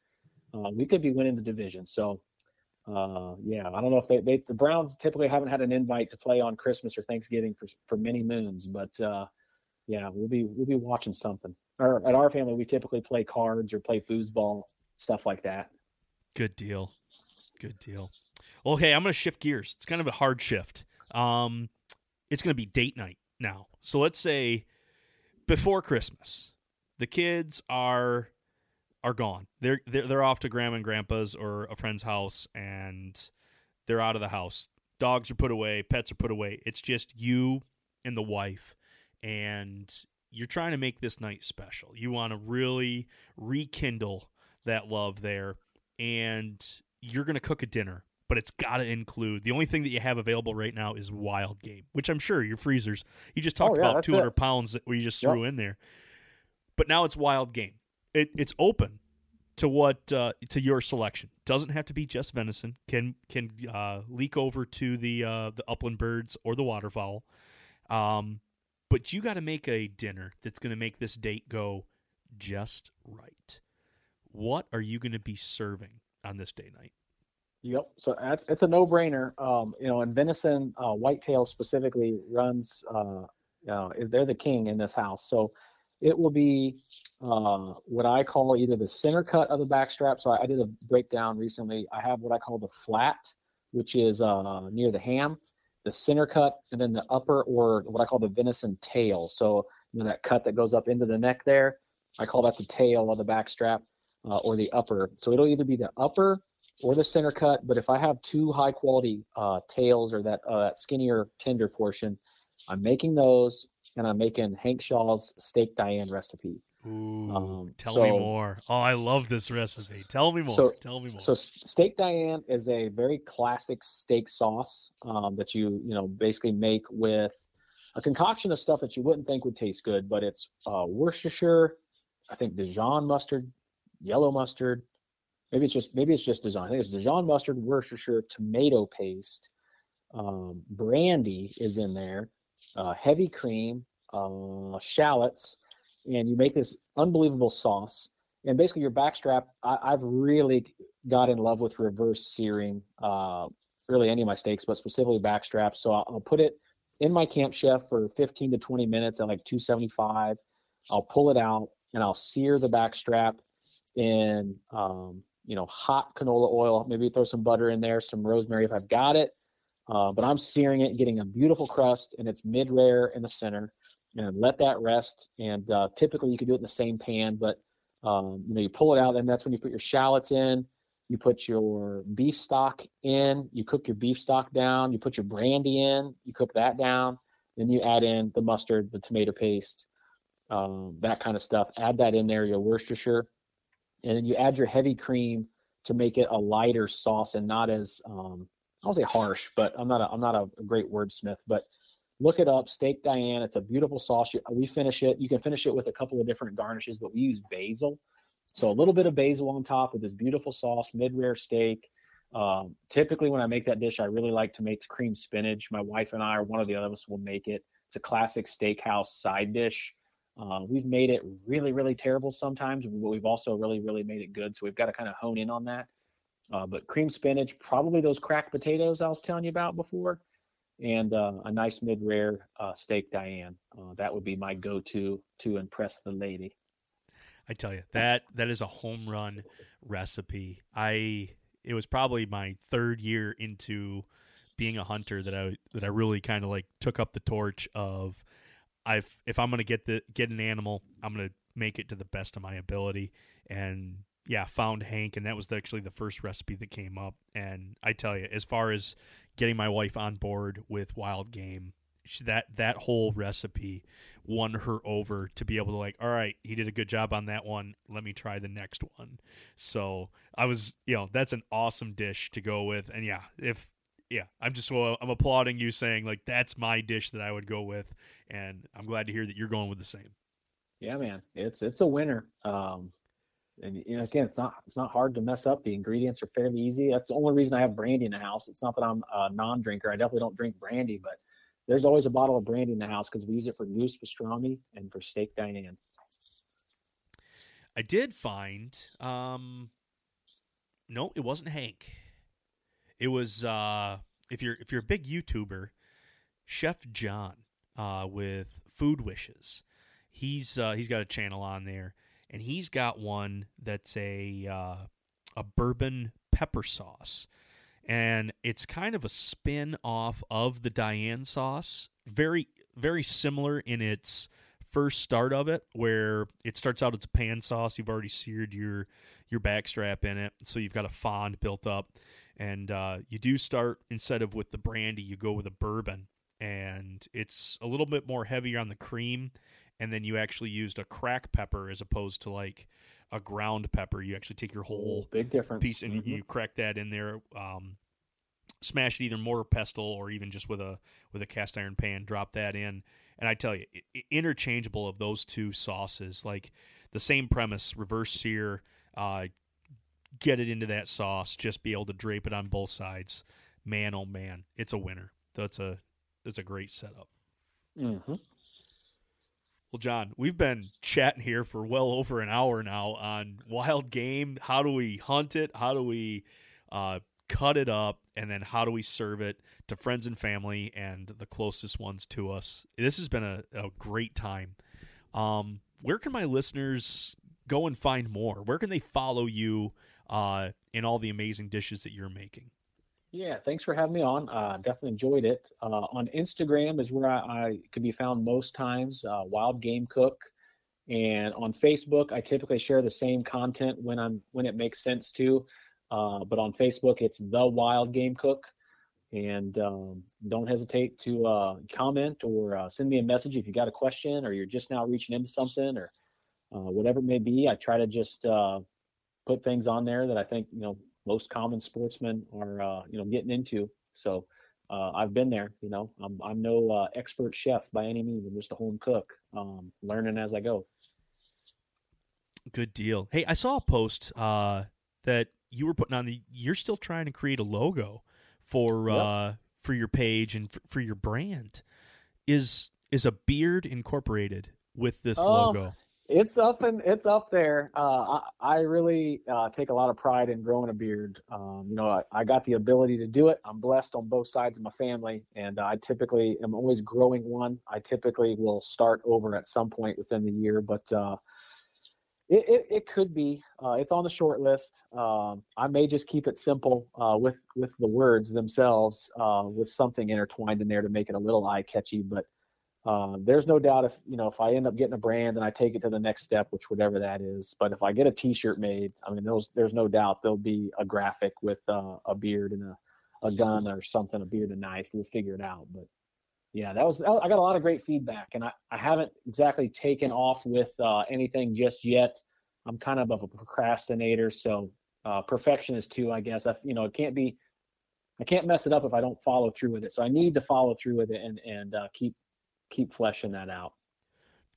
uh, we could be winning the division. So, uh, yeah, I don't know if they, they, the Browns typically haven't had an invite to play on Christmas or Thanksgiving for for many moons, but uh, yeah, we'll be we'll be watching something. Or at our family, we typically play cards or play foosball, stuff like that. Good deal. Good deal. Okay, I'm going to shift gears. It's kind of a hard shift. Um, it's going to be date night now. So let's say before Christmas, the kids are are gone. They're they're, they're off to grandma and grandpa's or a friend's house, and they're out of the house. Dogs are put away, pets are put away. It's just you and the wife, and you're trying to make this night special. You want to really rekindle that love there, and you're going to cook a dinner but it's got to include the only thing that you have available right now is wild game, which I'm sure your freezers. You just talked oh, yeah, about 200 it. pounds that we just threw yep. in there, but now it's wild game. It, it's open to what uh, to your selection. Doesn't have to be just venison. Can can uh, leak over to the uh, the upland birds or the waterfowl. Um, but you got to make a dinner that's going to make this date go just right. What are you going to be serving on this day night? Yep. So it's a no-brainer. Um, you know, and venison, uh, whitetail specifically runs. Uh, you know, they're the king in this house. So it will be uh, what I call either the center cut of the backstrap. So I, I, did a breakdown recently. I have what I call the flat, which is uh, near the ham, the center cut, and then the upper or what I call the venison tail. So you know that cut that goes up into the neck there. I call that the tail of the backstrap uh, or the upper. So it'll either be the upper or the center cut. But if I have two high quality uh, tails or that uh, skinnier tender portion, I'm making those and I'm making Hank Shaw's steak Diane recipe. Ooh, um, tell so, me more. Oh, I love this recipe. Tell me more. So, tell me more. So steak Diane is a very classic steak sauce um, that you you know basically make with a concoction of stuff that you wouldn't think would taste good, but it's uh, Worcestershire, I think Dijon mustard, yellow mustard, maybe it's just maybe it's just Dijon. I think it's Dijon mustard, Worcestershire, tomato paste, um, brandy is in there, uh, heavy cream, uh, shallots, and you make this unbelievable sauce. And basically, your backstrap, I, have really got in love with reverse searing. Uh, really, any of my steaks, but specifically backstraps. So I'll, I'll put it in my camp chef for 15 to 20 minutes at like 275. I'll pull it out and I'll sear the backstrap in um, you know, hot canola oil. Maybe throw some butter in there, some rosemary if I've got it. Uh, but I'm searing it, getting a beautiful crust, and it's mid rare in the center. And let that rest. And uh, typically, you can do it in the same pan, but um, you know, you pull it out, and that's when you put your shallots in. You put your beef stock in. You cook your beef stock down. You put your brandy in. You cook that down. Then you add in the mustard, the tomato paste, um, that kind of stuff. Add that in there. Your Worcestershire and then you add your heavy cream to make it a lighter sauce and not as um, I don't say harsh, but I'm not a, I'm not a, great wordsmith, but look it up. Steak Diane. It's a beautiful sauce. We finish it. You can finish it with a couple of different garnishes, but we use basil. So a little bit of basil on top of this beautiful sauce, mid rare steak. Um, typically, when I make that dish, I really like to make cream spinach. My wife and I, or one of the other of us, will make it. It's a classic steakhouse side dish. Uh, we've made it really, really terrible sometimes, but we've also really, really made it good. So we've got to kind of hone in on that. Uh, but cream spinach, probably those cracked potatoes I was telling you about before, and uh, a nice mid-rare uh, steak Diane. Uh, that would be my go-to to impress the lady. I tell you that that is a home run recipe. I it was probably my third year into being a hunter that I that I really kind of like took up the torch of I've if I'm gonna get the get an animal, I'm gonna make it to the best of my ability. And yeah, found Hank, and that was actually the first recipe that came up. And I tell you, as far as getting my wife on board with wild game, that that whole recipe won her over to be able to like all right he did a good job on that one let me try the next one so i was you know that's an awesome dish to go with and yeah if yeah i'm just well i'm applauding you saying like that's my dish that i would go with and i'm glad to hear that you're going with the same. Yeah man it's it's a winner. Um and you know again it's not it's not hard to mess up. The ingredients are fairly easy. That's the only reason i have brandy in the house. It's not that i'm a non-drinker. I definitely don't drink brandy but there's always a bottle of brandy in the house because we use it for goose pastrami and for steak Diane. I did find, um, no, it wasn't Hank. It was uh, if you're if you're a big YouTuber, Chef John uh, with Food Wishes. He's uh, he's got a channel on there, and he's got one that's a uh, a bourbon pepper sauce and it's kind of a spin off of the Diane sauce. Very, very similar in its first start of it, where it starts out as a pan sauce. You've already seared your your backstrap in it, so you've got a fond built up, and uh, you do start instead of with the brandy, you go with a bourbon, and it's a little bit more heavier on the cream, and then you actually used a crack pepper as opposed to like a ground pepper. You actually take your whole big difference piece and mm-hmm. you crack that in there. Um, smash it either mortar pestle or even just with a with a cast iron pan. Drop that in, and I tell you, interchangeable of those two sauces, like the same premise, reverse sear. Uh, get it into that sauce. Just be able to drape it on both sides. Man, oh man, it's a winner. That's a that's a great setup. Mm-hmm. Well, John, we've been chatting here for well over an hour now on wild game. How do we hunt it? How do we uh, cut it up? And then how do we serve it to friends and family and the closest ones to us? This has been a, a great time. Um, where can my listeners go and find more? Where can they follow you uh, in all the amazing dishes that you're making? Yeah, thanks for having me on. Uh, definitely enjoyed it. Uh, on Instagram is where I, I could be found most times. Uh, Wild Game Cook, and on Facebook, I typically share the same content when I'm when it makes sense to. Uh, but on Facebook, it's the Wild Game Cook, and um, don't hesitate to uh, comment or uh, send me a message if you got a question or you're just now reaching into something or whatever it may be. I try to just put things on there that I think you know most common sportsmen are uh, you know getting into. So uh, I've been there. You know, I'm I'm no uh, expert chef by any means. I'm just a home cook, um, learning as I go. Good deal. Hey, I saw a post uh, that you were putting on the. You're still trying to create a logo for yep. Uh, for your page and for, for, your brand. Is is a beard incorporated with this um, logo? It's up and it's up there. Uh, I, I, really uh, take a lot of pride in growing a beard. Um, you know, I, I, got the ability to do it. I'm blessed on both sides of my family, and I typically am always growing one. I typically will start over at some point within the year, but uh, it, it, it, could be. Uh, it's on the short list. Um, I may just keep it simple uh, with with the words themselves, uh, with something intertwined in there to make it a little eye catchy, but. Uh, there's no doubt if you know if I end up getting a brand and I take it to the next step, which whatever that is. But if I get a T-shirt made, I mean, there's there's no doubt there'll be a graphic with uh, a beard and a, a gun or something, a beard and knife. We'll figure it out. But yeah, that was I got a lot of great feedback, and I, I haven't exactly taken off with uh, anything just yet. I'm kind of a procrastinator, so uh, perfectionist too, I guess. I, you know, it can't be I can't mess it up if I don't follow through with it. So I need to follow through with it and and uh, keep keep fleshing that out.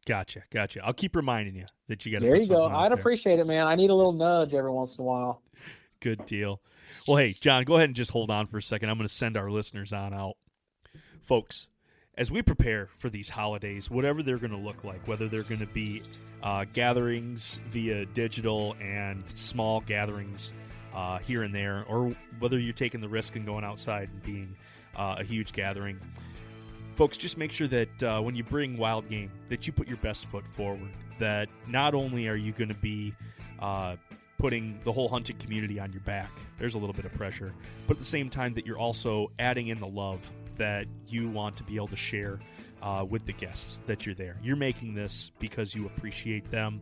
Gotcha, gotcha. I'll keep reminding you that you got. To. There you go. I'd there. appreciate it, man. I need a little nudge every once in a while. Good deal. Well, hey, John, go ahead and just hold on for a second. I'm going to send our listeners on out, folks. As we prepare for these holidays, whatever they're going to look like, whether they're going to be uh, gatherings via digital and small gatherings uh, here and there, or whether you're taking the risk and going outside and being uh, a huge gathering, folks, just make sure that uh, when you bring wild game, that you put your best foot forward. That not only are you going to be uh, putting the whole hunting community on your back, there's a little bit of pressure, but at the same time that you're also adding in the love that you want to be able to share uh, with the guests that you're there. You're making this because you appreciate them,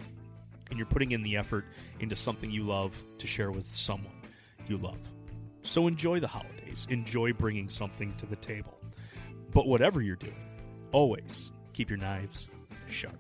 and you're putting in the effort into something you love to share with someone you love. So enjoy the holidays. Enjoy bringing something to the table. But whatever you're doing, always keep your knives sharp.